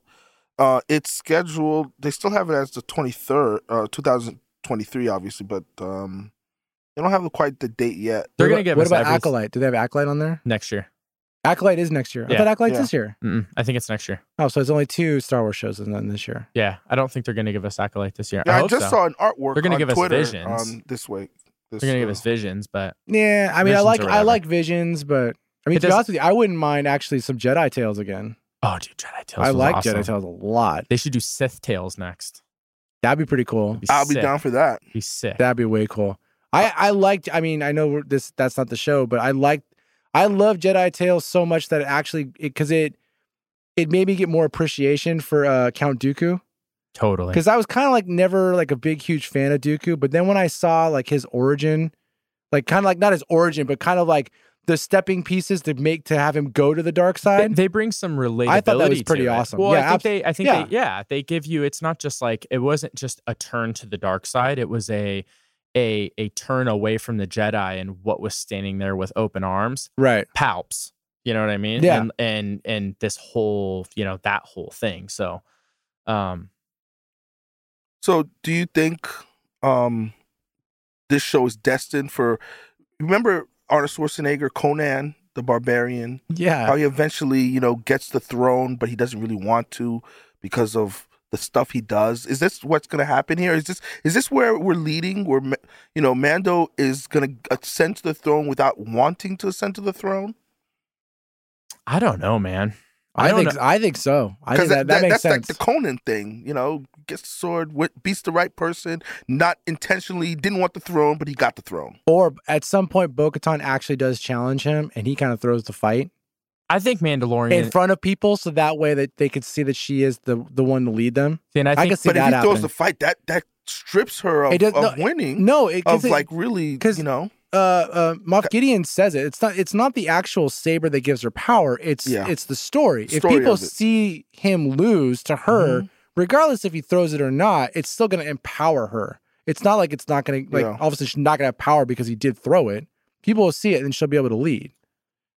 Uh, it's scheduled. They still have it as the twenty third, uh, two thousand twenty three, obviously, but um, they don't have quite the date yet. They're What going to get What about Acolyte? Do they have Acolyte on there? next year. Acolyte is next year. I Yeah. thought Acolyte's Yeah. this year. Mm-mm, I think it's next year. Oh, so it's only two Star Wars shows and then this year. Yeah, I don't think they're going to give us Acolyte this year. Yeah, I, I, just so. saw an artwork. They're gonna on give us Visions. um, this week. This, They're going to give us visions, but Yeah, I mean, I like I like Visions, but I mean, It to be honest with you, I wouldn't mind actually some Jedi Tales again. Oh, dude, Jedi Tales. I like awesome. Jedi Tales a lot. They should do Sith Tales next. That'd be pretty cool. Be I'll be down for that. Be sick. That'd be way cool. I I liked. I mean, I know this that's not the show, but I liked. I love Jedi Tales so much that it actually because it, it made me get more appreciation for uh, Count Dooku totally. because I was kind of like never like a big huge fan of Dooku, but then when I saw like his origin, like kind of like not his origin, but kind of like the stepping pieces to make to have him go to the dark They, side. they bring some relatability. I thought that was pretty awesome. Well, Yeah, I think they, I think yeah. they, yeah, they give you. It's not just like it wasn't just a turn to the dark side. It was a, a, a turn away from the Jedi and what was standing there with open arms. right. Palps. You know what I mean? Yeah. And and and this whole, you know, that whole thing. So, um, So, do you think um, this show is destined for? Remember Arnold Schwarzenegger, Conan the Barbarian, Yeah. how he eventually, you know, gets the throne, but he doesn't really want to because of the stuff he does. Is this what's going to happen here? Is this is this where we're leading? Where you know Mando is going to ascend to the throne without wanting to ascend to the throne? I don't know, man. I, don't think know. I think so. I think Because that, that, makes that's sense. like the Conan thing, you know, gets the sword, beats the right person, not intentionally, didn't want the throne, but he got the throne. or at some point, Bo Katan actually does challenge him, and he kind of throws the fight I think Mandalorian. in front of people, so that way that they could see that she is the the one to lead them. and I I, think see but if that he throws happening. the fight, that that strips her of, It does- of no, winning, no, it, 'cause of it- like really, because you know, uh, uh, Moff Gideon says it. It's not. It's not the actual saber that gives her power. It's Yeah. it's the story. if Story people see him lose to her, Mhm. regardless if he throws it or not, it's still going to empower her. It's not like it's not going to like Yeah. all of a sudden she's not going to have power because he did throw it. People will see it and she'll be able to lead.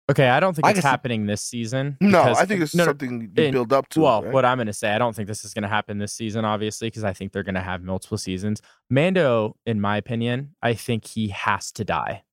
Okay, I don't think it's happening this season. no, I think it's no, something you in- build up to. Well, right? what I'm going to say, I don't think this is going to happen this season, obviously, because I think they're going to have multiple seasons. Mando, in my opinion, I think he has to die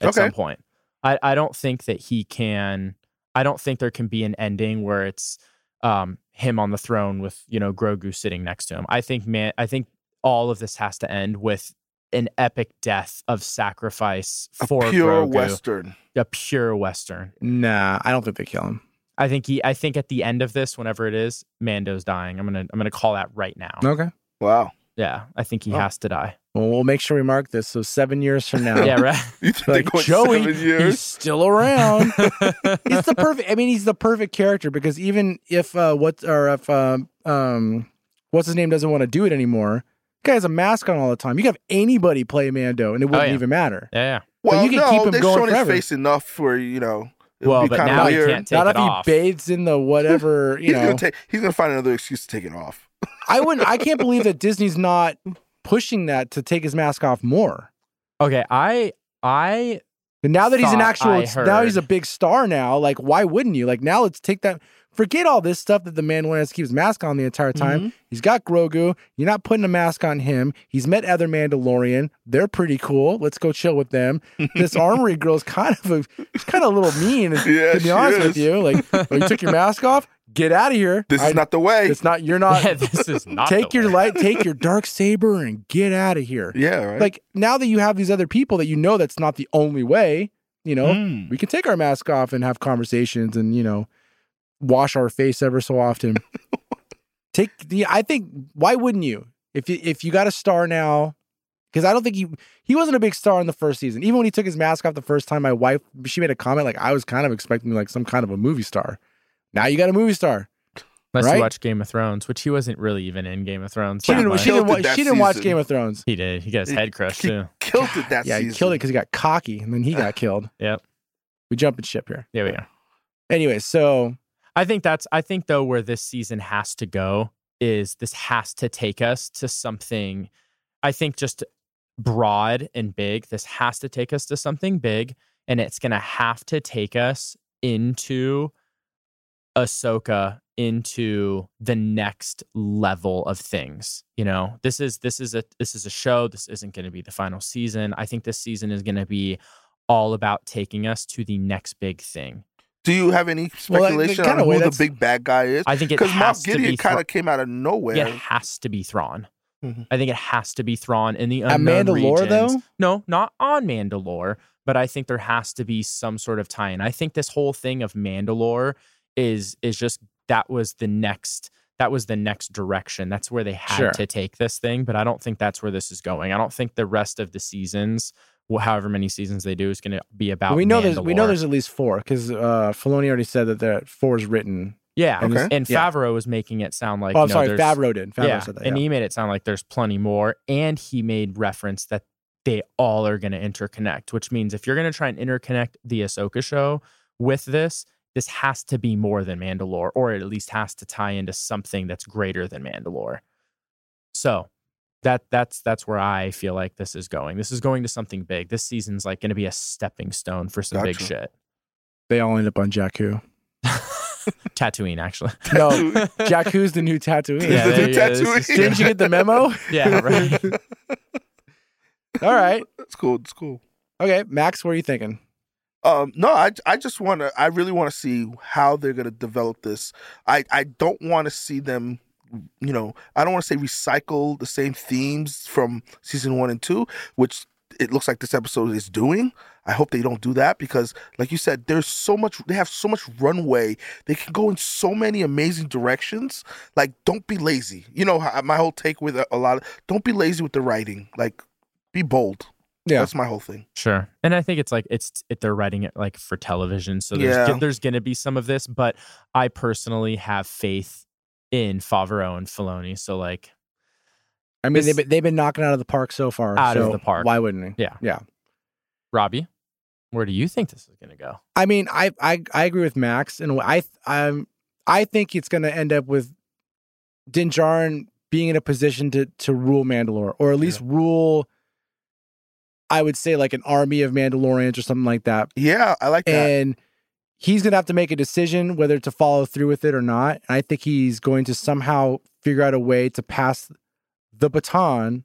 at some point. I, I don't think that he can. I don't think there can be an ending where it's um, him on the throne with you know Grogu sitting next to him. I think man, I think all of this has to end with an epic death of sacrifice for a for pure Grogu, western. a pure western. Nah, I don't think they kill him. I think he. I think at the end of this, whenever it is, Mando's dying. I'm gonna. I'm gonna call that right now. Okay. Wow, Yeah, I think he Oh. has to die. Well, we'll make sure we mark this. So seven years from now, Yeah, right. you think like Joey, seven he's still around. it's the perfect. I mean, he's the perfect character because even if uh, what or if um, um, what's his name doesn't want to do it anymore, guy has a mask on all the time. You could have anybody play Mando, and it oh, wouldn't yeah. even matter. yeah, yeah. Well, you can no, keep him they've going shown forever. his face enough for you know. It Well, would be but kind now of he weird. can't take Not it if he bathes in the whatever. You he's know, gonna take. He's gonna find another excuse to take it off. I wouldn't. I can't believe that Disney's not pushing that to take his mask off more. Okay, I I And now that he's an actual, now he's a big star. Now, like, why wouldn't you? Like, now let's take that. Forget all this stuff that the Mandalorian has to keep his mask on the entire time. Mhm. He's got Grogu. You're not putting a mask on him. He's met other Mandalorian. They're pretty cool. Let's go chill with them. This armory girl's kind of a, she's kind of a little mean. Yeah, to be she honest with you, like, oh, you took your mask off. Get out of here. This I- is not the way. It's not. You're not. yeah, this is not take the your way. light. Take your dark saber and get out of here. yeah, right. Like now that you have these other people that you know that's not the only way. You know, Mm. we can take our mask off and have conversations and you know wash our face ever so often take the i think why wouldn't you if you if you got a star now because i don't think he he wasn't a big star in the first season even when he took his mask off the first time my wife she made a comment like i was kind of expecting like some kind of a movie star now you got a movie star Unless right? you watch Game of Thrones, which he wasn't really even in Game of Thrones. she didn't she didn't, Killed wa- it that she didn't watch game of thrones He did. He got his He- head crushed he too. killed it that yeah season. he killed it because he got cocky and then he got killed Yep. we jump jumping ship here There we go. anyway so I think that's I think though where this season has to go is this has to take us to something I think just broad and big. This has to take us to something big and it's going to have to take us into Ahsoka into the next level of things. You know, this is this is a this is a show. This isn't going to be the final season. I think this season is going to be all about taking us to the next big thing. Do you have any Well, like, the speculation kinda on who the big bad guy is? I think it Because has Moff Gideon be kind Thra- of came out of nowhere. it has to be Thrawn. Mhm. I think it has to be Thrawn in the at unknown mandalore regions. though No, not on Mandalore, but I think there has to be some sort of tie-in. I think this whole thing of Mandalore is is just that was the next that was the next direction. That's where they had Sure. to take this thing, but I don't think that's where this is going. I don't think the rest of the seasons, wh- however many seasons they do, is going to be about. we know there's we know there's at least four because uh, Filoni already said that the four is written. yeah, Okay. and Yeah. Favreau was making it sound like oh, I'm you know, sorry, Favreau did. Favreau yeah, said that. and he made it sound like there's plenty more, and he made reference that they all are going to interconnect, which means if you're going to try and interconnect the Ahsoka show with this, this has to be more than Mandalore, or it at least has to tie into something that's greater than Mandalore. So that that's that's where I feel like this is going. This is going to something big. This season's like going to be a stepping stone for some big shit. they all end up on Jakku. Tatooine, actually. No, Jakku's the new Tatooine. Yeah, The new you Tatooine. Didn't you get the memo? yeah, right. All right. It's cool. It's cool. Okay, Max, what are you thinking? Um, no, I I just want to. I really want to see how they're going to develop this. I I don't want to see them. You know, I don't want to say recycle the same themes from season one and two, which it looks like this episode is doing. I hope they don't do that because, like you said, there's so much. They have so much runway. They can go in so many amazing directions. Like, don't be lazy. You know, my whole take with a, lot of don't be lazy with the writing. Like, be bold. Yeah. That's my whole thing. Sure. And I think it's like it's it, they're writing it like for television, so there's Yeah. there's going to be some of this, but I personally have faith in Favreau and Filoni. So like, I mean, This- they've been, they've been knocking out of the park so far. Out of the park. Why wouldn't he? Yeah. Yeah. Robbie, where do you think this is going to go? I mean, I I I agree with Max, and I I'm I think it's going to end up with Din Djarin being in a position to to rule Mandalore, or at least rule. I would say like an army of Mandalorians or something like that, Yeah, I like that. and he's going to have to make a decision whether to follow through with it or not. And I think he's going to somehow figure out a way to pass the baton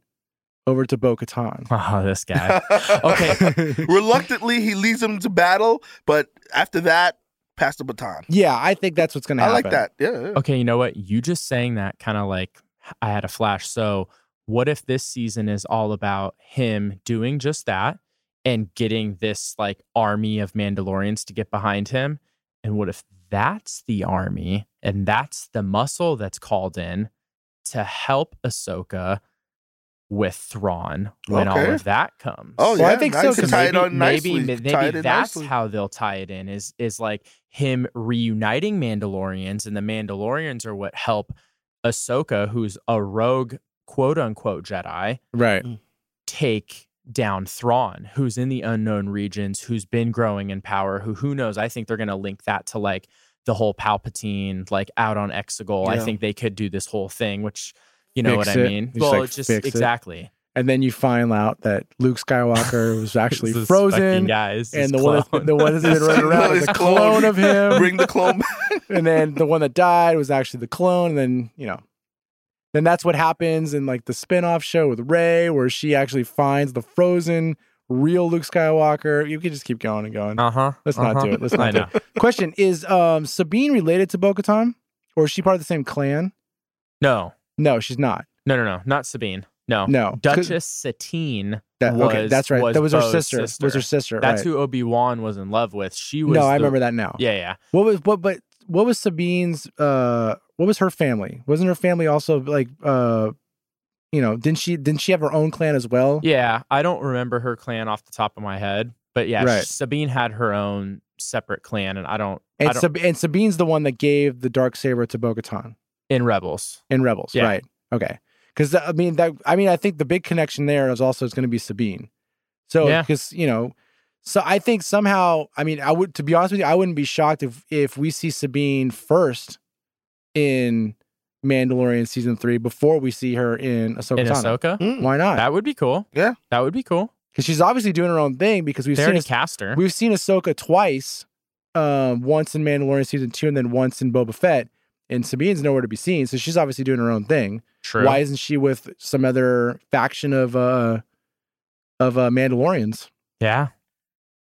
over to Bo Katan. Oh, this guy. Okay. Reluctantly, he leads them to battle, but after that, pass the baton. Yeah, I think that's what's going to happen. I like that. Yeah. yeah. Okay, you know what? You just saying that kind of like I had a flash. So, what if this season is all about him doing just that and getting this like army of Mandalorians to get behind him? And what if that's the army and that's the muscle that's called in to help Ahsoka with Thrawn when all of that comes? Oh Well, yeah, I think now so, you can 'cause tie it on maybe nicely. maybe, tie maybe it that's nicely. how they'll tie it in is is like him reuniting Mandalorians and the Mandalorians are what help Ahsoka, who's a rogue quote unquote Jedi, Right. Mm. take down Thrawn, who's in the unknown regions, who's been growing in power, who who knows? I think they're gonna link that to like the whole Palpatine, like out on Exegol. I think they could do this whole thing, which you know Fix what I mean? Just, well, like, it's just fix it. exactly. and then you find out that Luke Skywalker was actually This frozen, guys, and the one that's, the one that's been running around is a clone of him, Bring the clone and then the one that died was actually the clone. And then you know, then that's what happens in like the spin-off show with Rey, where she actually finds the frozen real Luke Skywalker. You could just keep going and going. Uh huh. Let's not do it. Let's I not do know. it. Question is, um, Sabine related to Bo-Katan, or is she part of the same clan? No, No, she's not. no, no, no, not Sabine. No, No, Duchess Satine. That, okay, was- that's right. was that was her Bo's sister. Was her sister. That's right. who Obi Wan was in love with. She was. No, I remember that now. Yeah, yeah. What was what? But what was Sabine's? Uh, what was her family? Wasn't her family also like? Uh, you know, didn't she? Didn't she have her own clan as well? Yeah, I don't remember her clan off the top of my head, but yeah, Right. Sabine had her own separate clan, and I don't. I And, don't Sab- and Sabine's the one that gave the dark saber to Bo-Katan in Rebels. in Rebels, Yeah. right? Okay, because I mean that. I mean, I think the big connection there is also is going to be Sabine. So Yeah. because you know, so I think somehow. I mean, I would to be honest with you, I wouldn't be shocked if if we see Sabine first in Mandalorian season three before we see her in Ahsoka. In Tano. Ahsoka, Mm. Why not? that would be cool. Yeah. that would be cool. because she's obviously doing her own thing because we've They seen already us, cast her. we've seen Ahsoka twice, um, once in Mandalorian season two and then once in Boba Fett, and Sabine's nowhere to be seen, so she's obviously doing her own thing. True. Why isn't she with some other faction of uh of uh Mandalorians? Yeah,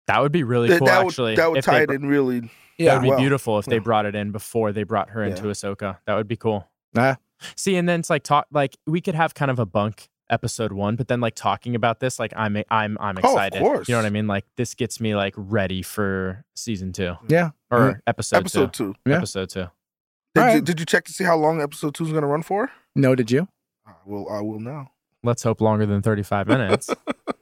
that would be really cool. that would, actually, that would if they tie it br- in really. Yeah, That would be well, beautiful if they yeah. brought it in before they brought her into Yeah. Ahsoka. That would be cool. Ah. See, and then it's like talk like we could have kind of a bunk episode one, but then like talking about this, like I'm I'm I'm Oh, of excited. course. You know what I mean? Like this gets me like ready for season two Yeah. or Mhm. episode, episode two. two. Yeah. Episode two. Did, you, did you check to see how long episode two is going to run for? No, did you? I will. I will now. Let's hope longer than 35 minutes.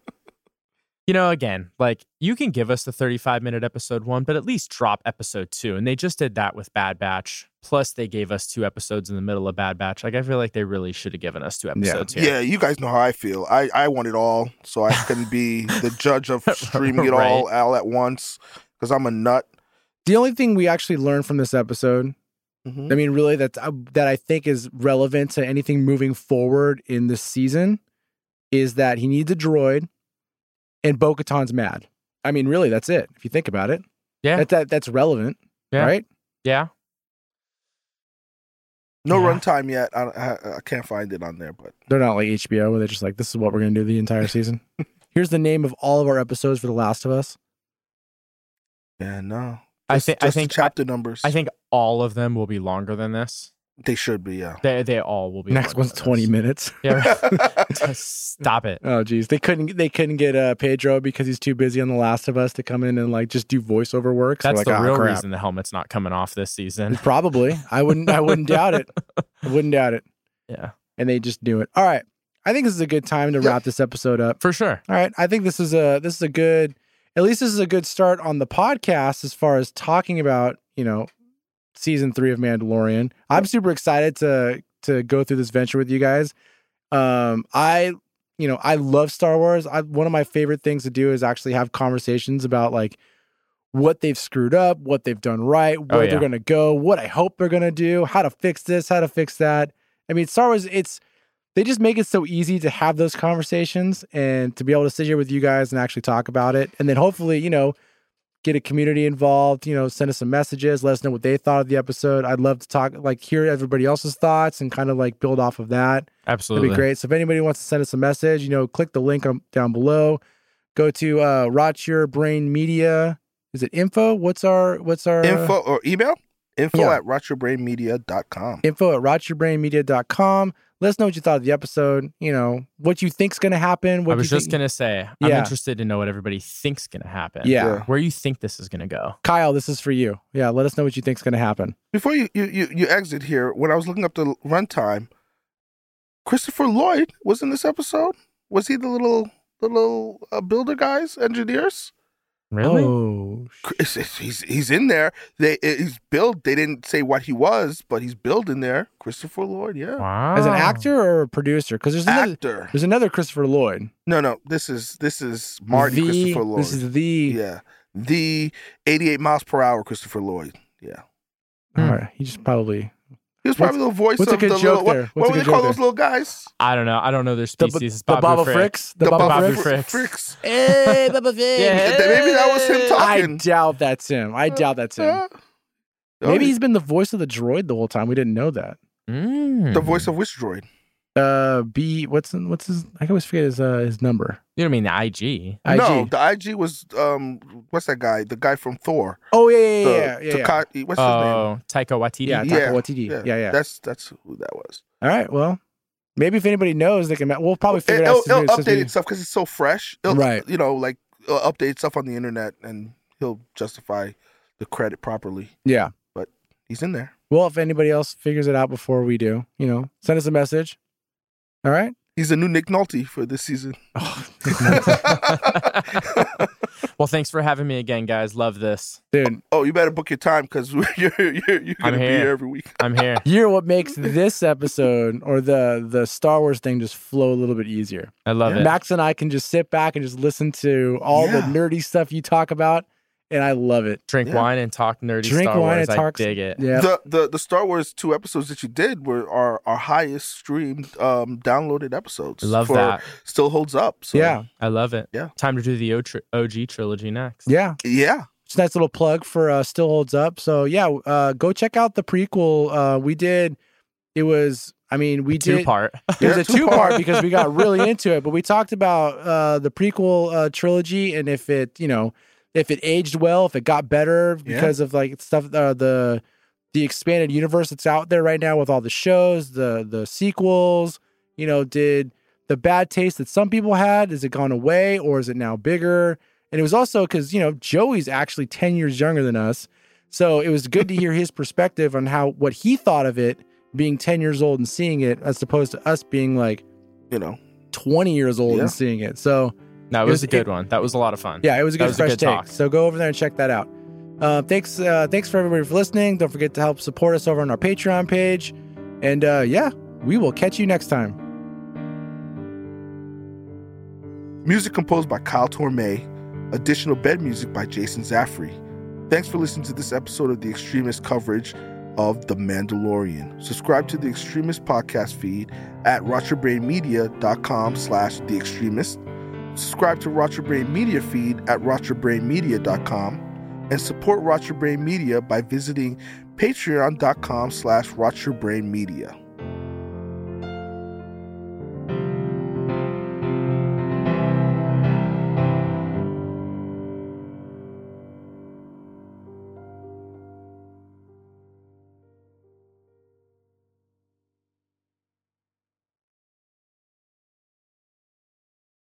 you know, again, like you can give us the 35 minute episode one, but at least drop episode two. And they just did that with Bad Batch. Plus, they gave us two episodes in the middle of Bad Batch. Like, I feel like they really should have given us two episodes here. Yeah, you guys know how I feel. I I want it all, so I can be the judge of streaming it all all at once because I'm a nut. The only thing we actually learned from this episode, Mhm. I mean, really, that uh, that I think is relevant to anything moving forward in this season, is that he needs a droid, and Bo-Katan's mad. I mean, really, that's it. If you think about it, Yeah. that, that that's relevant, Yeah. right? Yeah. No Yeah. runtime yet. I, I I can't find it on there, but They're not like HBO where they're just like, this is what we're gonna do the entire season. Here's the name of all of our episodes for The Last of Us. yeah, no. I Just- think I think chapter numbers. I think all of them will be longer than this. They should be. Yeah. They they all will be. Next one's than twenty this. minutes. Yeah. Stop it. Oh geez, they couldn't they couldn't get uh, Pedro because he's too busy on The Last of Us to come in and like just do voiceover work. So That's like, the "Ah, real crap." reason the helmet's not coming off this season. Probably, I wouldn't I wouldn't doubt it. I wouldn't doubt it. Yeah, And they just do it. All right, I think this is a good time to wrap this episode up. for sure. All right, I think this is a this is a good at least this is a good start on the podcast as far as talking about you know season three of Mandalorian. I'm super excited to to go through this venture with you guys. Um, I you know I love Star Wars. I one of my favorite things to do is actually have conversations about like what they've screwed up, what they've done right, where Oh, yeah. they're gonna go, what I hope they're gonna do, how to fix this, how to fix that. I mean, Star Wars, it's they just make it so easy to have those conversations and to be able to sit here with you guys and actually talk about it. And then hopefully, you know, get a community involved, you know, send us some messages, let us know what they thought of the episode. I'd love to talk, like, hear everybody else's thoughts and kind of like build off of that. Absolutely. That'd be great. So if anybody wants to send us a message, you know, click the link um, down below. Go to uh Rot Your Brain Media. Is it info? What's our what's our Info or email? Info Yeah. at rotyourbrainmedia.com. info at rotyourbrainmedia.com. Let us know what you thought of the episode. You know, what you think's gonna happen. What I was you just think- gonna say, I'm Yeah. interested to know what everybody thinks gonna happen. Yeah. Yeah. Where you think this is gonna go. Kyle, this is for you. Yeah, let us know what you think's gonna happen. Before you, you, you, you exit here, when I was looking up the runtime, Christopher Lloyd was in this episode. Was he the little the little uh, builder guys, engineers? Really? Oh, sh- He's, he's he's in there. They he's built. They didn't say what he was, but he's built in there. Christopher Lloyd, yeah, Wow. as an actor or a producer? Because there's another actor. there's another Christopher Lloyd. No, no, this is this is Marty the, Christopher Lloyd. This is the. yeah, the 88 miles per hour Christopher Lloyd. Yeah, All Hmm. right, he just probably. He was probably the voice what's a good the joke little. What, there? What's what a would they call joke those little guys? I don't know. I don't know their The, species. It's the Babu Baba Fricks. The, The Baba, Baba Fricks. Fricks. Fricks. Hey, Baba Fricks. Yeah. Maybe that was him talking. I doubt that's him. I doubt that's him. Uh, Maybe oh, he's been the voice of the droid the whole time. We didn't know that. Mm. the voice of which droid? Uh, B. What's what's his? I always forget his uh his number. You don't mean the IG? IG. No, the IG was um, what's that guy? The guy from Thor. Oh yeah, yeah, The, yeah, yeah. yeah, yeah. Taka- what's his name? Oh, Taika Waititi. Yeah, Yeah, Taika Waititi. Yeah, yeah. That's that's who that was. All right. Well, maybe if anybody knows, they can. We'll probably figure it it'll, out. since we- it'll update we- itself because it's so fresh. It'll, Right. You know, like it'll update stuff on the internet, and he'll justify the credit properly. Yeah. But he's in there. Well, if anybody else figures it out before we do, you know, send us a message. All right. He's the new Nick Nolte for this season. Oh, well, thanks for having me again, guys. Love this. dude, Oh, you better book your time because you're you're, you're gonna be here. here every week. I'm here. you're what makes this episode or the the Star Wars thing just flow a little bit easier. I love it. Max and I can just sit back and just listen to all the nerdy stuff you talk about, and I love it. Drink Yeah. wine and talk nerdy Drink Star wine Wars. and I talk- dig it. Yeah. The, the the Star Wars two episodes that you did were our our highest streamed um downloaded episodes. I love for- that. Still holds up. So, yeah. I love it. Yeah. Time to do the OG trilogy next. Yeah. Yeah. It's a nice little plug for uh, Still Holds Up. So yeah, uh, go check out the prequel. Uh, we did. It was. I mean, we Two did. part. It was a two part because we got really into it. But we talked about uh, the prequel uh, trilogy and if it, you know, if it aged well, if it got better Yeah. because of like stuff, uh, the the expanded universe that's out there right now with all the shows, the the sequels. You know, did the bad taste that some people had? Is it gone away or is it now bigger? And it was also because, you know, Joey's actually 10 years younger than us. So it was good to hear his perspective on how what he thought of it being 10 years old and seeing it as opposed to us being like, You know, 20 years old Yeah. and seeing it. So No, it It was, was- a good it- one. That was a lot of fun. yeah, it was a good was a fresh good take. talk. So go over there and check that out. Uh, thanks, uh, thanks for everybody for listening. Don't forget to help support us over on our Patreon page. And uh, yeah, we will catch you next time. music composed by Kyle Tormey, additional bed music by Jason Zaffary. Thanks for listening to this episode of the ExStreamists coverage of The Mandalorian. Subscribe to the ExStreamists podcast feed at rotyourbrainmedia.com slash the extremist. Subscribe to Rot Your Brain Media feed at rotyourbrainmedia.com and support Rot Your Brain Media by visiting patreon.com slash RotYourBrainMedia.